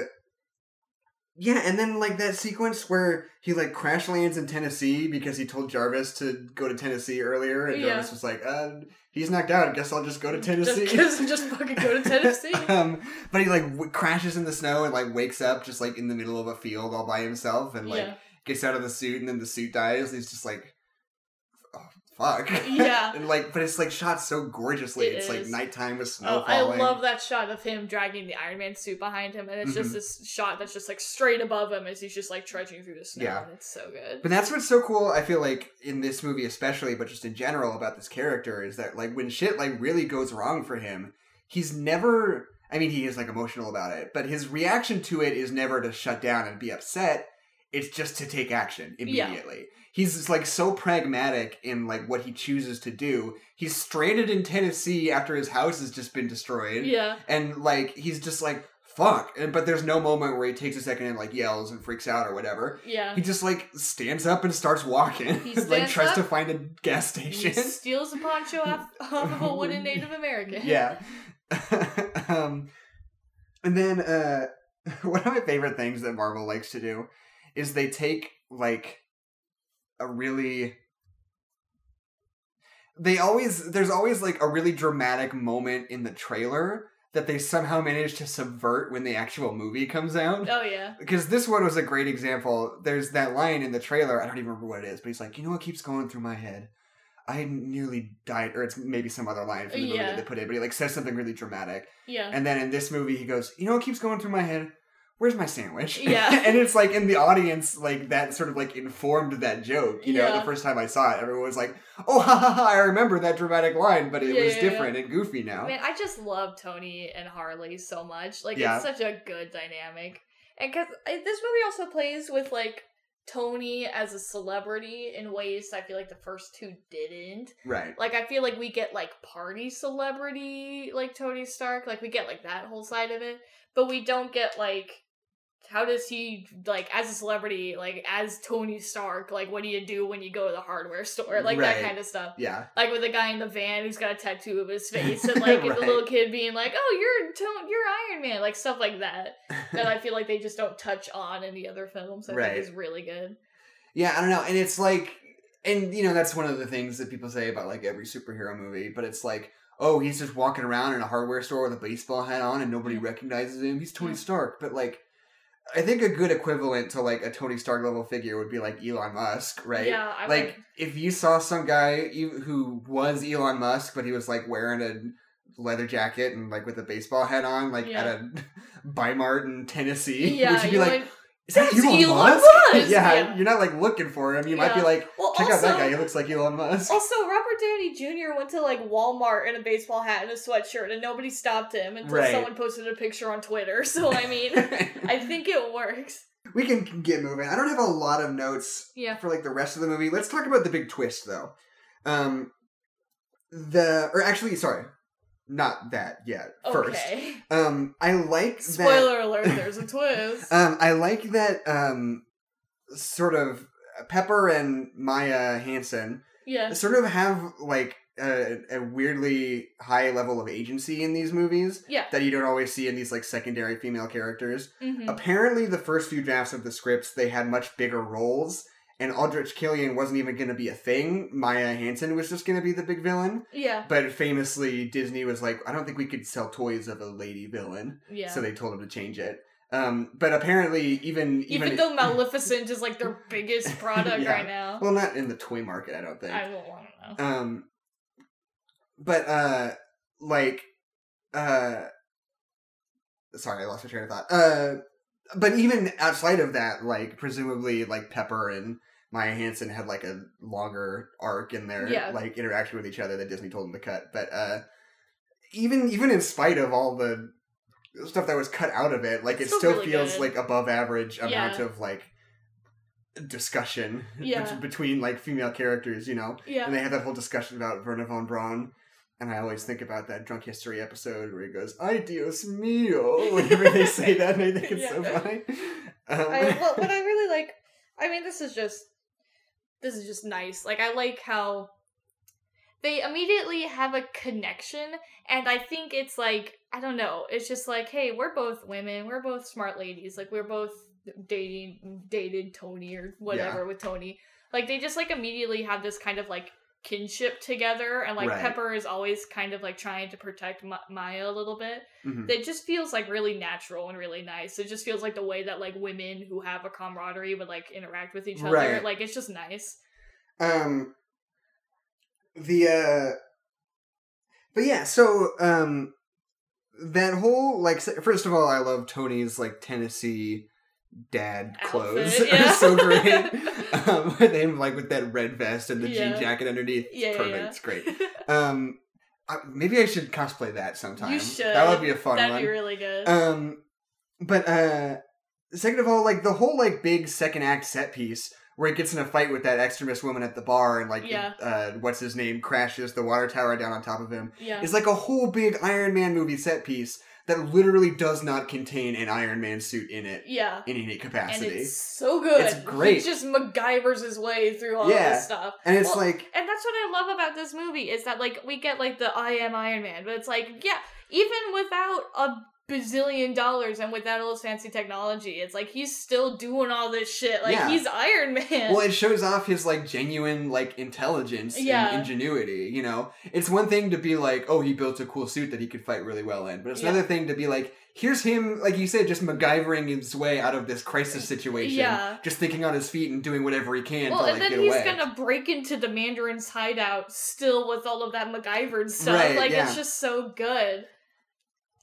yeah, and then like that sequence where he like crash lands in Tennessee because he told Jarvis to go to Tennessee earlier, and Yeah. Jarvis was like, uh, "He's knocked out. I guess I'll just go to Tennessee." Just, just, just fucking go to [laughs] Tennessee. um, but he like w- crashes in the snow and like wakes up just like in the middle of a field all by himself, and like yeah. gets out of the suit, and then the suit dies. And he's just like, "Oh fuck." Yeah. [laughs] and like, but it's like shot so gorgeously. It it's like nighttime with snow Oh, I love that shot of him dragging the Iron Man suit behind him, and it's just Mhm. this shot that's just like straight above him as he's just like trudging through the snow. Yeah. and it's so good. But that's what's so cool, I feel like, in this movie especially, but just in general about this character, is that like when shit like really goes wrong for him, he's never I mean he is like emotional about it, but his reaction to it is never to shut down and be upset. It's just to take action Yeah. immediately. He's like so pragmatic in like what he chooses to do. He's stranded in Tennessee after his house has just been destroyed. yeah, And like he's just like fuck. And but there's no moment where he takes a second and like yells and freaks out or whatever. yeah. He just like stands up and starts walking. He [laughs] like tries to find a gas He station. steals a poncho off, off [laughs] of a wooden Native American. [laughs] yeah. um, and then uh, one of my favorite things that Marvel likes to do is they take like a really they always there's always like a really dramatic moment in the trailer that they somehow manage to subvert when the actual movie comes out. Oh yeah. Because this one was a great example. There's that line in the trailer. I don't even remember what it is, but he's like, "You know what keeps going through my head? I nearly died." Or it's maybe some other line from the movie Yeah. that they put in, but he like says something really dramatic. Yeah. And then in this movie, he goes, "You know what keeps going through my head? Where's my sandwich?" [laughs] Yeah. and it's like in the audience, like that sort of like informed that joke. You know, Yeah. the first time I saw it, everyone was like, "Oh, ha ha ha! I remember that dramatic line, but it Yeah, was yeah, different and goofy now." Man, I just love Tony and Harley so much. Like, it's such a good dynamic. And because this movie also plays with, like, Tony as a celebrity in ways I feel like the first two didn't. Right. Like, I feel like we get, like, party celebrity, like, Tony Stark. Like, we get, like, that whole side of it. But we don't get, like, how does he, like, as a celebrity, like, as Tony Stark, like, what do you do when you go to the hardware store? Like, Right. that kind of stuff Yeah. like with the guy in the van who's got a tattoo of his [laughs] face, and like Right. the little kid being like, "Oh, you're Tone, you're Iron Man," like stuff like that. That I [laughs] feel like they just don't touch on in the other films. I Right. think is really good. Yeah, I don't know. And it's like, and you know, that's one of the things that people say about like every superhero movie, but it's like, oh, he's just walking around in a hardware store with a baseball hat on and nobody recognizes him. He's Tony. Stark. But like, I think a good equivalent to like a Tony Stark level figure would be like Elon Musk, right? Yeah, I like would. if you saw some guy who was Elon Musk, but he was like wearing a leather jacket and like with a baseball hat on, like Yeah. at a [laughs] Bimart in Tennessee, [laughs] Yeah, would you be like, would- "Is that "That's Elon, Elon Musk?" Musk! [laughs] yeah, Yeah. you're not like looking for him. You might be like, well, "Check also, out that guy. He looks like Elon Musk." Also, Robert Downey Jr. went to like Walmart in a baseball hat and a sweatshirt, and nobody stopped him until Right. someone posted a picture on Twitter. [laughs] So I mean, [laughs] I think it works. we can get moving. I don't have a lot of notes Yeah. for like the rest of the movie. Let's talk about the big twist though. Um the or actually sorry, not that yet. First. Okay. Um I like that Spoiler alert: There's a twist. [laughs] um I like that um sort of Pepper and Maya Hansen yeah. sort of have like a, a weirdly high level of agency in these movies Yeah. that you don't always see in these like secondary female characters. hmm Apparently, the first few drafts of the scripts they had much bigger roles, and Aldrich Killian wasn't even going to be a thing. Maya Hansen was just going to be the big villain. Yeah. But famously, Disney was like, "I don't think we could sell toys of a lady villain," Yeah. so they told him to change it. Um, but apparently, even Even, even, though Maleficent is like their [laughs] biggest product Yeah. right now, well, not in the toy market, I don't think. I don't want to know. Um, but uh, like, uh, sorry, I lost my train of thought. Uh, but even outside of that, like, presumably, like Pepper and Maya Hansen had like a longer arc in their Yeah. like interaction with each other that Disney told them to cut. But uh, even even in spite of all the stuff that was cut out of it, like it Still still really feels good. like above average amount Yeah. of like discussion [laughs] Yeah. between like female characters, you know. Yeah. And they had that whole discussion about Wernher von Braun. And I always think about that drunk history episode where he goes, "Ay Dios mío," [laughs] whenever they say that, and I think it's so [laughs] funny. Um, I, what, what I really like, I mean, this is just, this is just nice. Like, I like how they immediately have a connection, and I think it's like, I don't know, it's just like, hey, we're both women, we're both smart ladies, like, we're both dating, dated Tony or whatever with Tony. Like, they just, like, immediately have this kind of, like, kinship together, and, like, Right. Pepper is always kind of, like, trying to protect Ma- Maya a little bit mhm. it just feels like really natural and really nice. It just feels like the way that like women who have a camaraderie would like interact with each other. Right. Like it's just nice. Um, the uh, but yeah, so um, that whole like first of all, I love Tony's like Tennessee dad clothes. [laughs] Outfit, are so great. [laughs] um, [laughs] with him like with that red vest and the Yeah. jean jacket underneath. Yeah, it's yeah, perfect. yeah. It's great. Um, I, maybe I should cosplay that sometime. You should. That would be a fun That'd one. be really good. Um, but uh, second of all, like the whole like big second act set piece where he gets in a fight with that extremist woman at the bar and like Yeah. uh, what's his name crashes the water tower down on top of him. yeah. It's like a whole big Iron Man movie set piece that literally does not contain an Iron Man suit in it yeah. in any And capacity. it's so good. It's great. He just MacGyver's his way through all Yeah. this stuff. And it's Well, like And that's what I love about this movie is that like we get like the I am Iron Man, but it's like yeah, even without a bazillion dollars and without all this fancy technology, it's like he's still doing all this shit. Like Yeah. he's Iron Man. Well, it shows off his like genuine like intelligence Yeah. and ingenuity. You know, it's one thing to be like, oh, he built a cool suit that he could fight really well in, but it's Yeah. another thing to be like, here's him, like you said, just MacGyvering his way out of this crisis situation. Yeah. just thinking on his feet and doing whatever he can well, to like and then he's away. gonna break into the Mandarin's hideout still with all of that MacGyver stuff. Right, like it's just so good.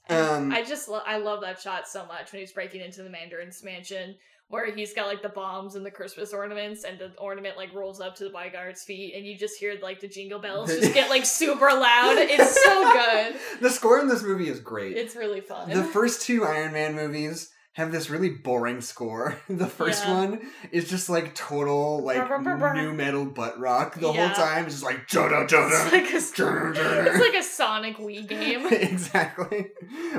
Um, I just lo- I love that shot so much when he's breaking into the Mandarin's mansion where he's got like the bombs and the Christmas ornaments and the ornament like rolls up to the bodyguard's feet and you just hear like the jingle bells just get like [laughs] super loud. It's so good. the score in this movie is great. It's really fun. The first two Iron Man movies have this really boring score. [laughs] The first Yeah. one is just like total like nu metal butt rock the Yeah. whole time. It's just like Joda Joda. it's like a [laughs] it's like a Sonic Wii [laughs] game. exactly.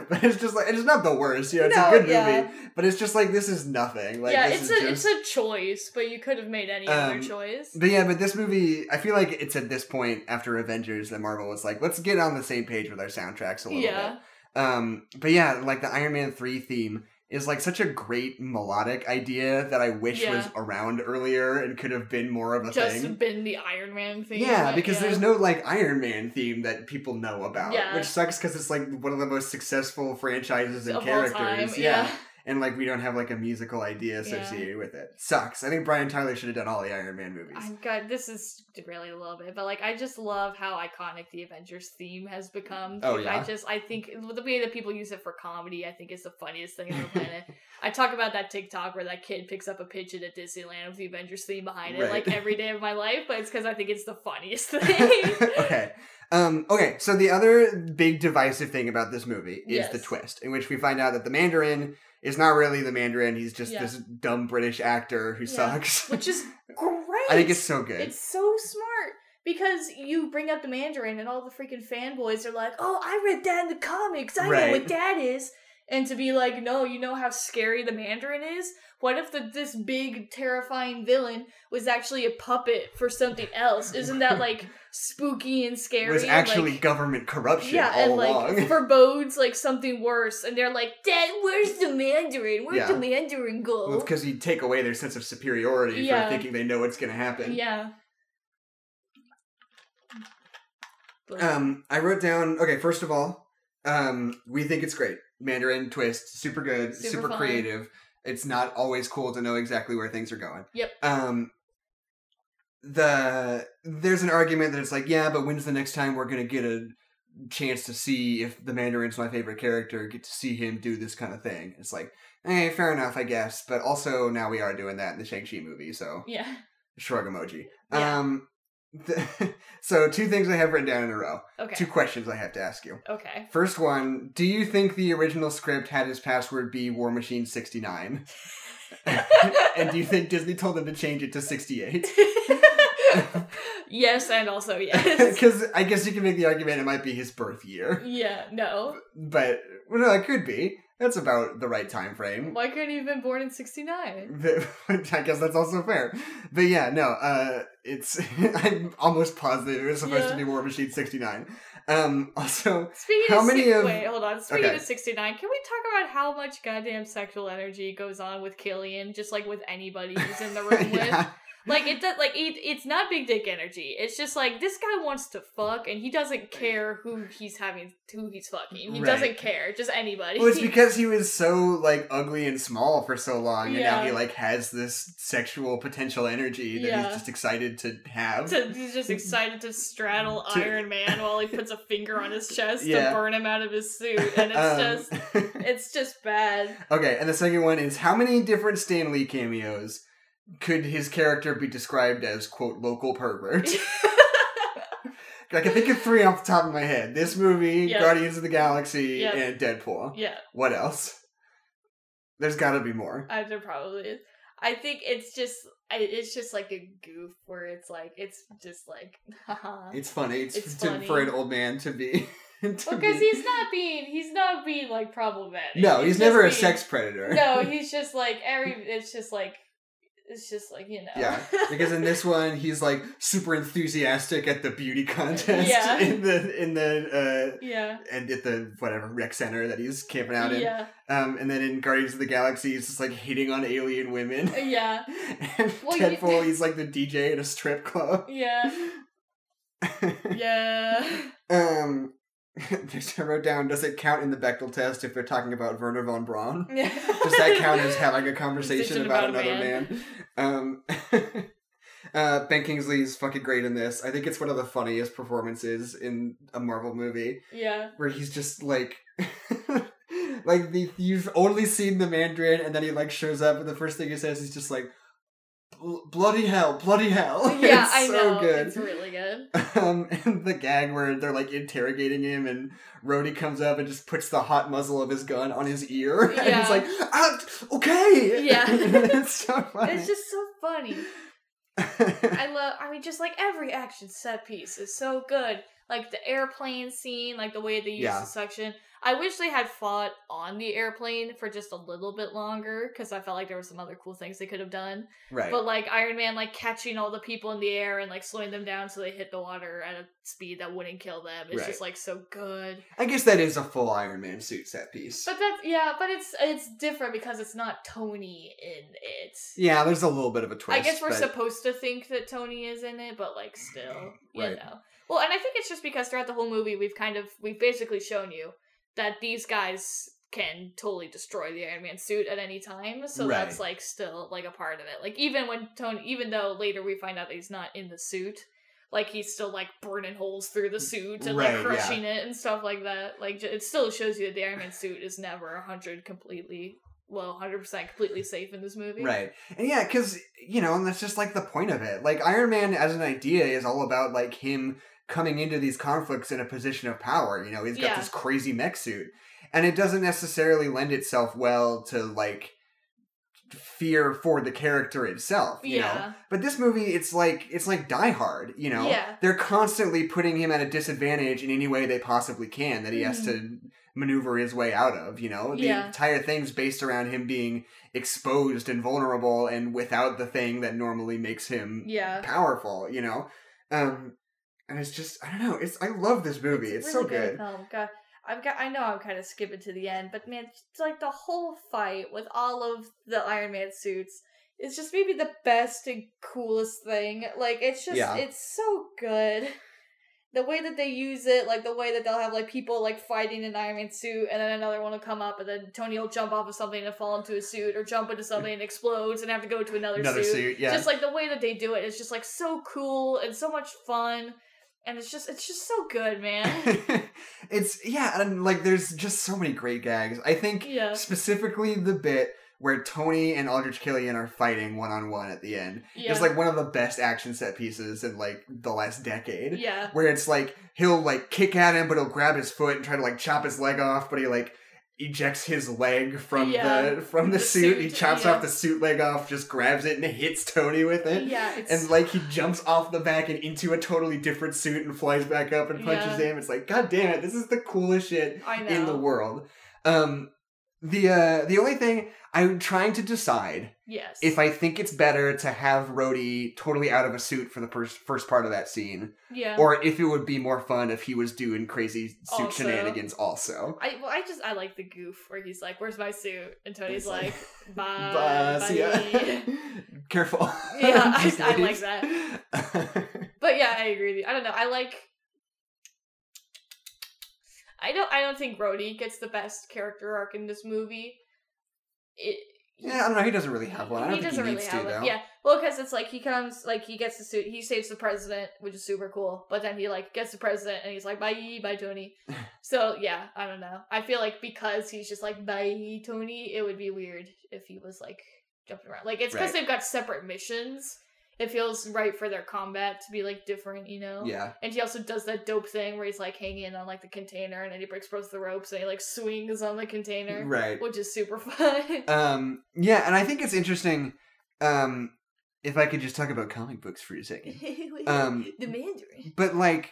But it's just like it's not the worst, you know, it's No, a good yeah. movie. But it's just like this is nothing. Like yeah, it's a just it's a choice, but you could have made any Um, other choice. But yeah, but this movie I feel like it's at this point after Avengers that Marvel was like, let's get on the same page with our soundtracks a little Yeah. bit. Um but yeah, like the Iron Man 3 theme is like such a great melodic idea that I wish Yeah. was around earlier and could have been more of a thing Just thing. been the Iron Man thing. Yeah, but because yeah. there's no like Iron Man theme that people know about, Yeah. which sucks because it's like one of the most successful franchises and Of characters. yeah. Yeah. and like we don't have like a musical idea associated with it. Sucks. I think Brian Tyler should have done all the Iron Man movies. I'm God, this is really a little bit, but like I just love how iconic the Avengers theme has become. Oh, Like, yeah? I just I think the way that people use it for comedy, I think is the funniest thing on the planet. [laughs] I talk about that TikTok where that kid picks up a pigeon at Disneyland with the Avengers theme behind it, Right. like every day of my life. But it's because I think it's the funniest [laughs] thing. okay. Um, okay, so the other big divisive thing about this movie is the twist, in which we find out that the Mandarin is not really the Mandarin, he's just Yeah. this dumb British actor who Yeah. sucks. Which is [laughs] great. I think it's so good. It's so smart because you bring up the Mandarin and all the freaking fanboys are like, "Oh, I read that in the comics. I know Right. what that is." And to be like, "No, you know how scary the Mandarin is? What if the this big terrifying villain was actually a puppet for something else? Isn't that like [laughs] spooky and scary?" It was actually like, government corruption yeah, all and like along. [laughs] forebodes like something worse, and they're like, "Dad, where's the Mandarin? Where's Yeah. the Mandarin go?" Well, because you take away their sense of superiority Yeah. for thinking they know what's going to happen. yeah. But- Um, I wrote down. Okay, first of all, um, we think it's great. Mandarin twist, super good, Super super, creative. It's not always cool to know exactly where things are going. Yep. Um, the there's an argument that it's like, yeah, but when's the next time we're gonna get a chance to see if the Mandarin's my favorite character? Get to see him do this kind of thing. It's like, eh, fair enough, I guess. But also now we are doing that in the Shang Chi movie, so yeah. shrug emoji. Yeah. Um, [laughs] so two things I have written down in a row. Okay. Two questions I have to ask you. Okay. First one, do you think the original script had his password be War Machine 69? [laughs] and do you think Disney told them to change it to 68? [laughs] yes, and also yes. Because I guess you can make the argument it might be his birth year. yeah, no. But, well, no, it could be. That's about the right time frame. Why couldn't he have been born in 69? [laughs] I guess that's also fair. But yeah, no, uh, it's, [laughs] I'm almost positive it was supposed Yeah. to be War Machine 69. Um, also, Speaking How of many si- of- wait, hold on. Speaking Okay. of 69, can we talk about how much goddamn sexual energy goes on with Killian, just like with anybody he's in the [laughs] room with? Yeah. Like it does, like it, it's not big dick energy. It's just like this guy wants to fuck, and he doesn't care who he's having, who he's fucking. He Right. doesn't care, just anybody. Well, it's [laughs] because he was so like ugly and small for so long, and now he like has this sexual potential energy that Yeah. he's just excited to have. to, he's just excited to straddle [laughs] To- Iron Man while he puts a finger on his chest Yeah. to burn him out of his suit, and it's Um, just [laughs] it's just bad. okay, and the second one is how many different Stan Lee cameos could his character be described as quote local pervert? [laughs] [laughs] I can think of three off the top of my head. This movie, Yeah. Guardians of the Galaxy, Yep. and Deadpool. yeah, What else? There's got to be more. I, there probably is. I think it's just it's just like a goof where it's like it's just like [laughs] haha. It's funny. It's, It's to, funny. for an old man to be. because be- he's not being he's not being like problematic. No, he's, just never a being- sex predator. No, he's just like every. It's just like it's just like you know. Yeah, because in this [laughs] one he's like super enthusiastic at the beauty contest Yeah. [laughs] in the in the uh yeah. uh and at the whatever rec center that he's camping out in. Yeah. Um, and then in Guardians of the Galaxy he's just like hitting on alien women. Yeah. [laughs] and Well, you- Deadpool he's like the DJ at a strip club. Yeah. Yeah. um. [laughs] I wrote down, does it count in the Bechdel test if they're talking about Wernher von Braun? [laughs] Does that count as having a conversation about, about another man? Um, [laughs] uh, ben Kingsley's fucking great in this. I think it's one of the funniest performances in a Marvel movie Yeah. where he's just like. like the you've only seen the Mandarin, and then he like shows up, and the first thing he says is just like, "Bloody hell, bloody hell!" Yeah, it's I so know. good. It's really good. [laughs] Um, and the gag where they're like interrogating him, and Rhodey comes up and just puts the hot muzzle of his gun on his ear, [laughs] and he's like, ah, "Okay." Yeah. [laughs] it's so funny. It's just so funny. I love. I mean, just like every action set piece is so good. Like the airplane scene, like the way they use Yeah. the suction. I wish they had fought on the airplane for just a little bit longer because I felt like there were some other cool things they could have done. right. But like Iron Man, like catching all the people in the air and like slowing them down so they hit the water at a speed that wouldn't kill them. It's Right. just like so good. I guess that is a full Iron Man suit set piece. But that's yeah, but it's it's different because it's not Tony in it. yeah, there's a little bit of a twist. I guess we're but- supposed to think that Tony is in it, but like still, you Right. know. Well, and I think it's just because throughout the whole movie we've kind of we've basically shown you that these guys can totally destroy the Iron Man suit at any time. So Right. that's like still like a part of it. Like even when Tony, even though later we find out that he's not in the suit, like he's still like burning holes through the suit and Right, like yeah. crushing it and stuff like that. Like it still shows you that the Iron Man suit is never hundred completely. Well, hundred percent completely safe in this movie. Right. And yeah, because, you know, and that's just like the point of it. Like, Iron Man as an idea is all about, like, him coming into these conflicts in a position of power. You know, he's got Yeah. this crazy mech suit. And it doesn't necessarily lend itself well to, like, fear for the character itself, you know? But this movie, it's like it's like Die Hard, you know. Yeah. They're constantly putting him at a disadvantage in any way they possibly can that he has to maneuver his way out of. You know, the Mm-hmm. Yeah. entire thing's based around him being exposed and vulnerable and without the thing that normally makes him Yeah. powerful. You know, um, and it's just I don't know. It's I love this movie. It's, so really good. film. God, I've got. I know I'm kind of skipping to the end, but man, it's like the whole fight with all of the Iron Man suits is just maybe the best and coolest thing. Like it's just, Yeah. it's so good. The way that they use it, like the way that they'll have like people like fighting in an Iron Man suit, and then another one will come up, and then Tony will jump off of something and fall into a suit, or jump into mm. something and explodes and have to go to another, Another suit, yeah. Just like the way that they do it is just like so cool and so much fun, and it's just it's just so good, man. [laughs] it's yeah, and like there's just so many great gags. I think Yeah. specifically the bit where Tony and Aldrich Killian are fighting one on one at the end Yeah. is like one of the best action set pieces in like the last decade. Yeah. Where it's like he'll like kick at him, but he'll grab his foot and try to like chop his leg off, but he like ejects his leg from Yeah, the from the, the suit. He chops yeah. off the suit leg off, just grabs it and hits Tony with it. Yeah, it's And like he jumps off the back and into a totally different suit and flies back up and punches Yeah. him. It's like, God damn it, this is the coolest shit in the world. Um the uh the only thing I'm trying to decide Yes. if I think it's better to have Rhodey totally out of a suit for the first first part of that scene, yeah. or if it would be more fun if he was doing crazy suit Also. shenanigans also. I well, I just I like the goof where he's like, "Where's my suit?" and Tony's like, like, [laughs] "Bye, But see ya. buddy." [laughs] Careful. Yeah, [laughs] I- I like that. But yeah, I agree with you. I don't know. I like. I don't. I don't think Rhodey gets the best character arc in this movie. It. Yeah, I don't know. He doesn't really have one. I don't he think doesn't he really needs have to one. though. Yeah, well, because it's like he comes, like he gets the suit, he saves the president, which is super cool. But then he like gets the president, and he's like, "Bye, bye, Tony." [laughs] so yeah, I don't know. I feel like because he's just like, "Bye, Tony," it would be weird if he was like jumping around. Like it's because Right. they've got separate missions. It feels right for their combat to be like different, you know. Yeah. And he also does that dope thing where he's like hanging on like the container, and then he breaks both the ropes, and he like swings on the container, Right. which is super [laughs] fun. Um, yeah, and I think it's interesting. Um, if I could just talk about comic books for a second, [laughs] um, the Mandarin. but like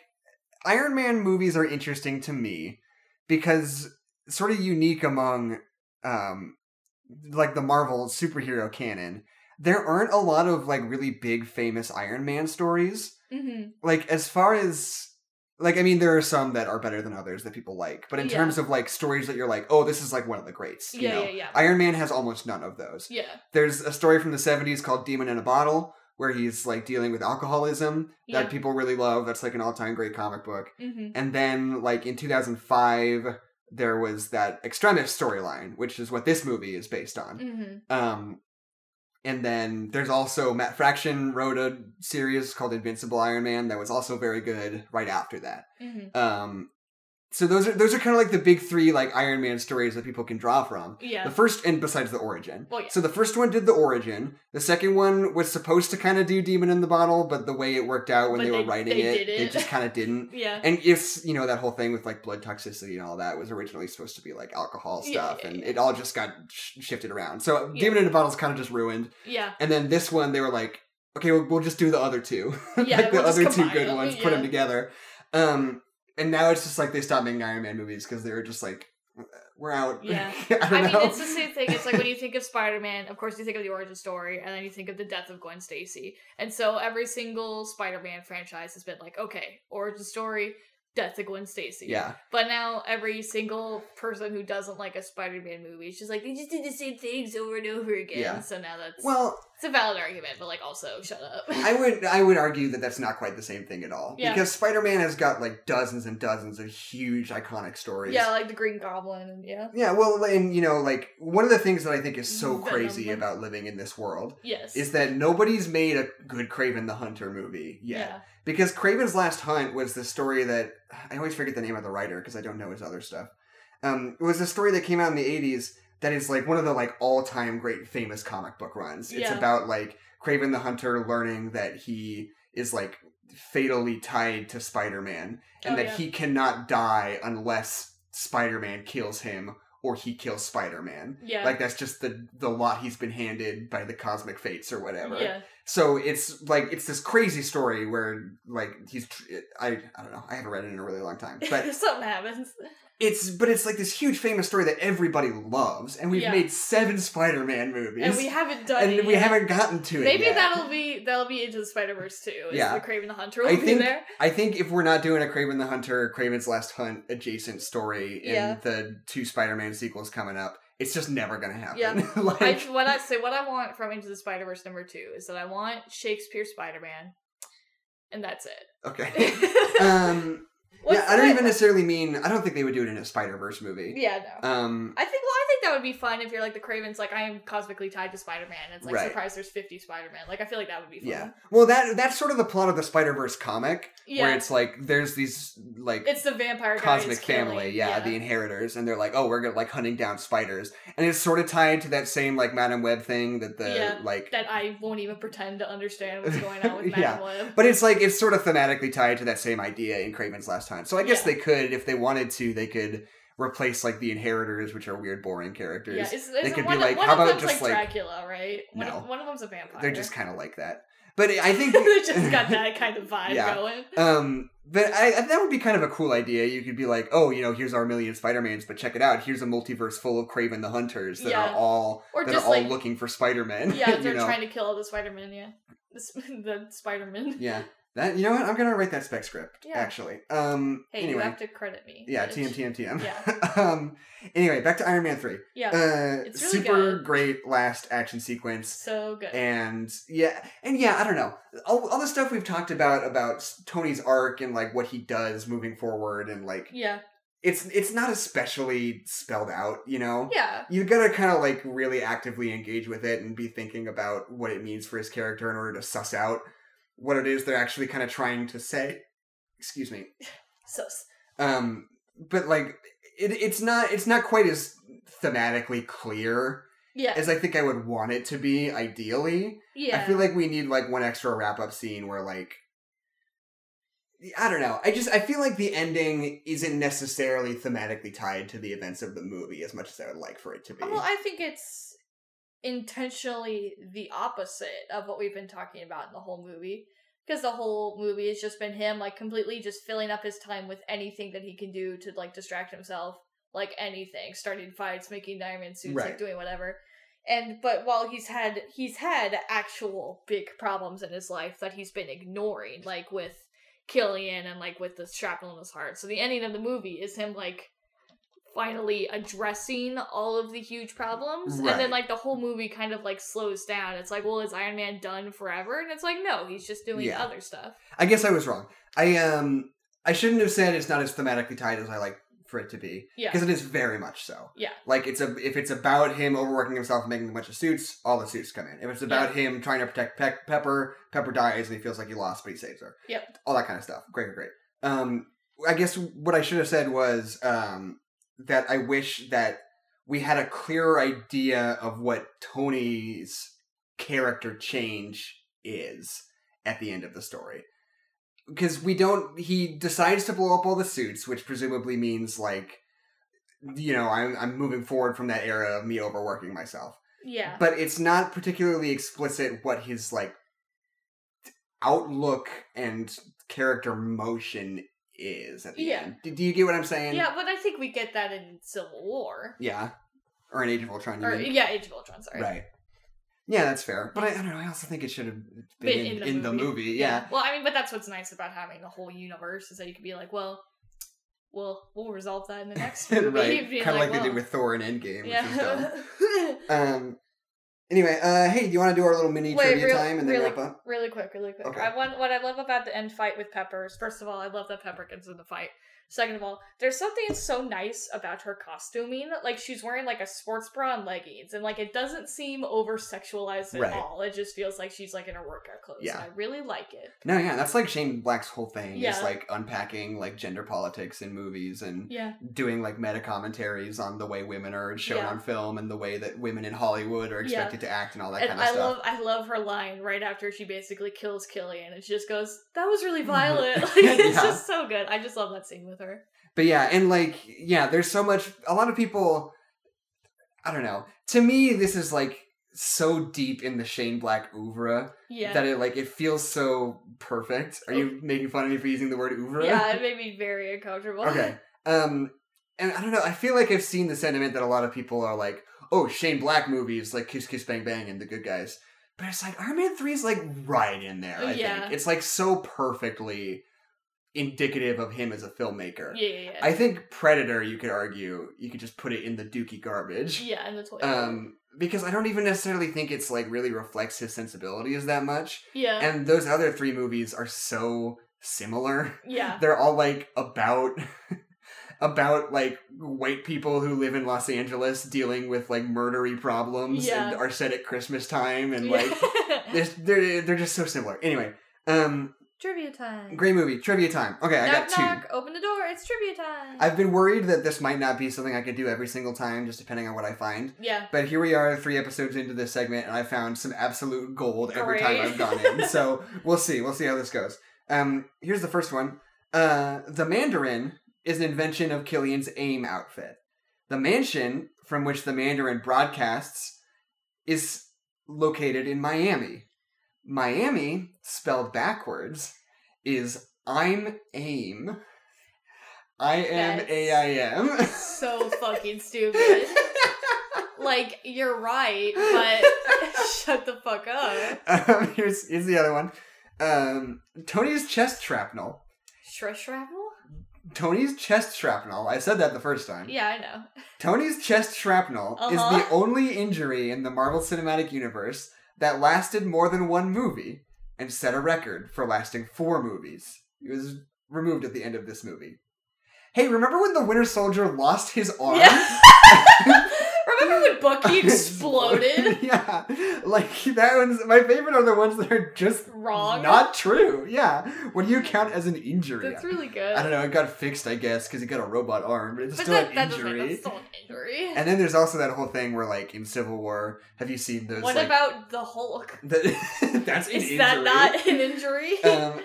Iron Man movies are interesting to me because sort of unique among um, like the Marvel superhero canon. There aren't a lot of like really big famous Iron Man stories. Mm-hmm. Like as far as like I mean there are some that are better than others that people like, but in Yeah. terms of like stories that you're like, "Oh, this is like one of the greats." You Yeah, know? yeah, yeah. Iron Man has almost none of those. Yeah. There's a story from the 70s called Demon in a Bottle where he's like dealing with alcoholism Yeah. that people really love. That's like an all-time great comic book. Mm-hmm. And then like in 2005 there was that Extremis storyline, which is what this movie is based on. Mm-hmm. Um and then there's also Matt Fraction wrote a series called Invincible Iron Man that was also very good right after that. Mm-hmm. Um so those are those are kind of like the big 3 like Iron Man stories that people can draw from. Yeah. The first, and besides the origin. Well, yeah. So the first one did the origin. The second one was supposed to kind of do Demon in the Bottle, but the way it worked out when But they, were writing they it, it just kind of didn't. [laughs] yeah. And if you know that whole thing with like blood toxicity and all that was originally supposed to be like alcohol stuff, yeah, and it all just got sh- shifted around. So. Demon in the Bottle is kind of just ruined. yeah. And then this one, they were like, okay, we'll, we'll just do the other two, [laughs] Yeah, like the we'll just other two good ones, put them together. Um, and now it's just like they stopped making Iron Man movies because they were just like, we're out. Yeah. [laughs] I I mean, it's the same thing. It's like when you [laughs] think of Spider Man, of course, you think of the origin story, and then you think of the death of Gwen Stacy. And so every single Spider Man franchise has been like, okay, origin story, death of Gwen Stacy. yeah. But now every single person who doesn't like a Spider Man movie is just like, they just did the same things over and over again. Yeah. So now that's. Well, It's a valid argument, but like also shut up. [laughs] I would I would argue that that's not quite the same thing at all. Yeah. Because Spider-Man has got like dozens and dozens of huge iconic stories. yeah, like the Green Goblin and yeah. Yeah, well, and you know, like one of the things that I think is so Venom. crazy about living in this world Yes. is that nobody's made a good Kraven the Hunter movie yet. yeah. Because Kraven's Last Hunt was the story that I always forget the name of the writer because I don't know his other stuff. Um, it was a story that came out in the '80s that is like one of the like all-time great famous comic book runs. It's Yeah. about like Kraven the Hunter learning that he is like fatally tied to Spider-Man and Oh, that yeah. he cannot die unless Spider-Man kills him or he kills Spider-Man. Yeah. Like that's just the the lot he's been handed by the cosmic fates or whatever. Yeah. So it's like it's this crazy story where like he's tr- I I don't know I haven't read it in a really long time, but [laughs] Something happens. It's but it's like this huge famous story that everybody loves, and we've Yeah. made seven Spider-Man movies, And we haven't done and it we yet. haven't gotten to it. Maybe yet. that'll be that'll be into the Spider Verse too. Is Yeah. the Kraven the Hunter will I be think- there. I think if we're not doing a Kraven the Hunter, Kraven's Last Hunt adjacent story in Yeah. the two Spider-Man sequels coming up, it's just never gonna happen. Yeah. [laughs] like, I what I say what I want from Into the Spider Verse number two is that I want Shakespeare Spider Man, and that's it. okay. [laughs] um, What's yeah, I don't even necessarily mean. I don't think they would do it in a Spider Verse movie. Yeah, no. Um, I think well, I think that would be fun if you're like the Kravens, like I am cosmically tied to Spider Man. And it's like Right. surprise, there's 50 Spider Man. Like I feel like that would be fun. yeah. Well, that that's sort of the plot of the Spider Verse comic, Yeah. where it's like there's these like It's the vampire cosmic family, yeah, the inheritors, and they're like, oh, we're gonna like hunting down spiders, and it's sort of tied to that same like Madame Web thing that the Yeah, like. that I won't even pretend to understand what's [laughs] going on with Yeah. Madame Web. But it's like it's sort of thematically tied to that same idea in Kraven's Last Hunt. So I guess Yeah. they could, if they wanted to, they could replace like the inheritors, which are weird, boring characters. Yeah, it's, They could be like, one how of about them's just, like, like- Dracula, right? One, No. of, one of them's a vampire. They're just kind of like that. But I [laughs] think they just got that kind of vibe Yeah. going. Um, but I, I- that would be kind of a cool idea. You could be like, oh, you know, here's our million Spider-Mans, but check it out. Here's a multiverse full of Kraven the Hunters that Yeah. are all Or that are all like looking for Spider-Man. yeah, [laughs] they're know? trying to kill all the Spider-Man. Yeah, the, [laughs] the Spider-Man. Yeah. That you know what? I'm gonna write that spec script. Yeah. Actually. Um. Hey, anyway. you have to credit me. yeah. bitch. TM TM TM. Yeah. [laughs] um. Anyway, back to Iron Man three. Yeah, Uh, It's really super good. great last action sequence. so good. and yeah and yeah i don't know all, all the stuff we've talked about about tony's arc and like what he does moving forward and like yeah, it's it's not especially spelled out you know yeah, you gotta kind of like really actively engage with it and be thinking about what it means for his character in order to suss out what it is they're actually kind of trying to say excuse me [sighs] so um but like it, it's not it's not quite as thematically clear yeah, as I think I would want it to be ideally. yeah. I feel like we need like one extra wrap up scene where like I don't know. I just I feel like the ending isn't necessarily thematically tied to the events of the movie as much as I would like for it to be. Well, I think it's intentionally the opposite of what we've been talking about in the whole movie. Because the whole movie has just been him, like, completely just filling up his time with anything that he can do to, like, distract himself. Like, anything. Starting fights, making diamond suits, Right. like, doing whatever. And, but while he's had, he's had actual big problems in his life that he's been ignoring, like, with Killian and, like, with the shrapnel in his heart. So the ending of the movie is him, like, finally addressing all of the huge problems and then like the whole movie kind of like slows down it's like well is iron man done forever and it's like no he's just doing Yeah. other stuff I guess I was wrong. I um I shouldn't have said it's not as thematically tied as I like for it to be yeah because it is very much so. Yeah. Like it's a if it's about him overworking himself and making a bunch of suits, all the suits come in. If it's about him trying to protect Pe- Pepper, Pepper dies and he feels like he lost, but he saves her. Yep. All that kind of stuff. Great, great, great. Um, I guess what I should have said was um that I wish that we had a clearer idea of what Tony's character change is at the end of the story. Because we don't he decides to blow up all the suits which presumably means like you know i'm, I'm moving forward from that era of me overworking myself. Yeah. But it's not particularly explicit what his like outlook and character motion is at the Yeah. end. Do, do you get what i'm saying? Yeah but i think we get that in civil war. Yeah. Or in age of ultron you or yeah age of ultron sorry. Right. Yeah that's fair. But I, I don't know i also think it should have been, Been in, in the movie. yeah. well i mean but that's what's nice about having the whole universe is that you could be like well we'll we'll resolve that in the next [laughs] movie. Right. [laughs] Kind of like, they well, did with thor and endgame which was dumb. yeah [laughs] Um. Anyway, uh, hey, do you want to do our little mini Wait, trivia real- time and then really, wrap up? really quick, really quick. Okay. I want what I love about the end fight with Peppers. First of all, I love that Pepper gets in the fight. Second of all, there's something so nice about her costuming. Like she's wearing like a sports bra and leggings, and like it doesn't seem over sexualized at Right. all. It just feels like she's like in her workout clothes. Yeah. I really like it. No, yeah, that's like Shane Black's whole thing. Yeah. Is like unpacking like gender politics in movies and Yeah, doing like meta commentaries on the way women are shown Yeah. on film and the way that women in Hollywood are Yeah. expected to act and all that and kind of I stuff. love I love her line right after she basically kills Killian, and she just goes, "That was really [laughs] violent." [laughs] Like it's Yeah. just so good. I just love that scene with her. But yeah, and like yeah, there's so much. A lot of people, I don't know. To me, this is like so deep in the Shane Black oeuvre Yeah, that it like it feels so perfect. Are you making fun of me for using the word oeuvre? yeah, [laughs] it made me very uncomfortable. Okay. Um, and I don't know. I feel like I've seen the sentiment that a lot of people are like, "Oh, Shane Black movies like Kiss Kiss Bang Bang and The Good Guys," but it's like Iron Man Three is like right in there. I Yeah. think it's like so perfectly indicative of him as a filmmaker. yeah, yeah, yeah. I think Predator, you could argue, you could just put it in the dookie garbage. yeah, and the toy. Um, because I don't even necessarily think it's like really reflects his sensibilities that much. yeah, And those other three movies are so similar. yeah, [laughs] They're all like about [laughs] about like white people who live in Los Angeles dealing with like murdery problems Yeah. and are set at Christmas time and like [laughs] they're, they're they're just so similar. Anyway, um trivia time. great movie, trivia time. Okay, I got two. knock. Open the door. It's trivia time. I've been worried that this might not be something I could do every single time, just depending on what I find. yeah. But here we are, three episodes into this segment, and I found some absolute gold every time I've gone in. So [laughs] we'll see. We'll see how this goes. Um, here's the first one. Uh, the Mandarin is an invention of Killian's AIM outfit. The mansion from which the Mandarin broadcasts is located in Miami. Miami, spelled backwards, is I'm AIM. I am A I M. So fucking stupid. [laughs] like you're right, but [laughs] shut the fuck up. Um, here's here's the other one. Um, Tony's chest shrapnel. Shresh shrapnel? Tony's chest shrapnel. I said that the first time. Yeah, I know. Tony's chest shrapnel is Uh-huh. the only injury in the Marvel Cinematic Universe that lasted more than one movie and set a record for lasting four movies. He was removed at the end of this movie. Hey, remember when the Winter Soldier lost his arm? Yeah. [laughs] When [laughs] Bucky exploded? [laughs] yeah, like that one's my favorite are the ones that are just Wrong. not true. Yeah, what do you count as an injury? That's really good. I don't know. It got fixed, I guess, because he got a robot arm, but it's But still that, an that injury. that's still an injury. And then there's also that whole thing where, like, in Civil War, have you seen those? what like, about the Hulk? [laughs] the, that's an Is injury. that not an injury? um,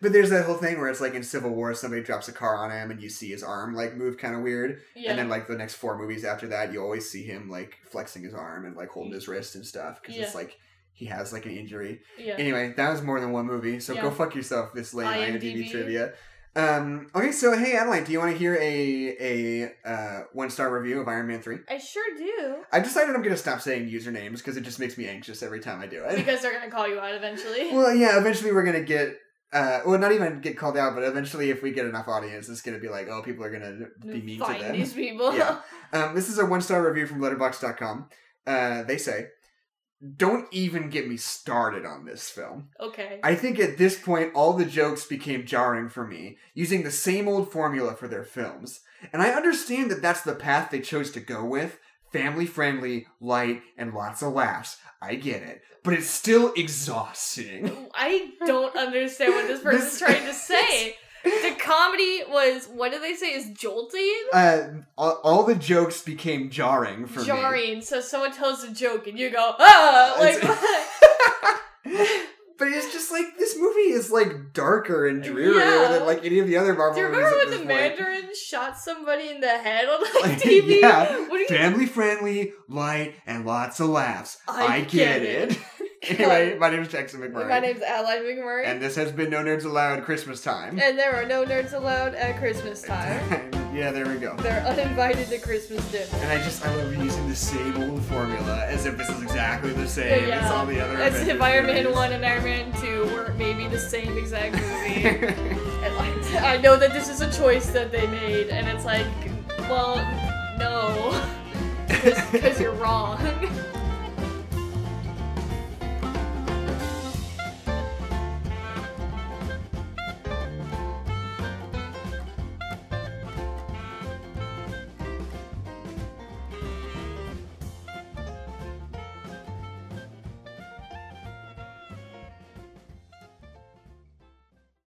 but there's that whole thing where it's like in Civil War, somebody drops a car on him, and you see his arm like move kind of weird. yeah. And then like the next four movies after that, you always see him like flexing his arm and like holding his wrist and stuff because it's like he has like an injury. yeah. Anyway, that was more than one movie, so Yeah. go fuck yourself. This lame IMDb, IMDb. trivia. Um, okay, so hey Adeline, do you want to hear a a uh, one star review of Iron Man three? I sure do. I decided I'm gonna stop saying usernames because it just makes me anxious every time I do it. Because they're gonna call you out eventually. [laughs] well, yeah, eventually we're gonna get. Uh, well, not even get called out, but eventually, if we get enough audience, it's gonna be like, oh, people are gonna be mean to Find them. these people. Yeah. [laughs] Um, this is a one star review from Letterboxd.com. Uh, they say, "Don't even get me started on this film. okay. I think at this point, all the jokes became jarring for me, using the same old formula for their films. And I understand that that's the path they chose to go with." Family friendly, light, and lots of laughs. I get it. But it's still exhausting. [laughs] I don't understand what this person's This- trying to [laughs] say. The comedy was what do they say is jolting? Uh, all, all the jokes became jarring for me. Jarring. So someone tells a joke and you go, ah, like [laughs] but it's just like this movie is like darker and drearier Yeah. than like any of the other Marvel Do you movies. remember when the point. Mandarin shot somebody in the head on like TV? [laughs] yeah. You Family friendly, light, and lots of laughs. I I, get get, it. it. [laughs] anyway, my name is Jackson McMurray. My name's Adeline McMurray. and this has been No Nerds Allowed Christmas time. And there are no nerds allowed at Christmas [laughs] time. Yeah, there we go. They're uninvited to Christmas dinner. And I just I love using the same old formula as if this is exactly the same Yeah, as all the other. As if Iron Man 1 and Iron Man 2 weren't maybe the same exact movie. [laughs] and like, I know that this is a choice that they made, and it's like, well, no. Because you're wrong. [laughs]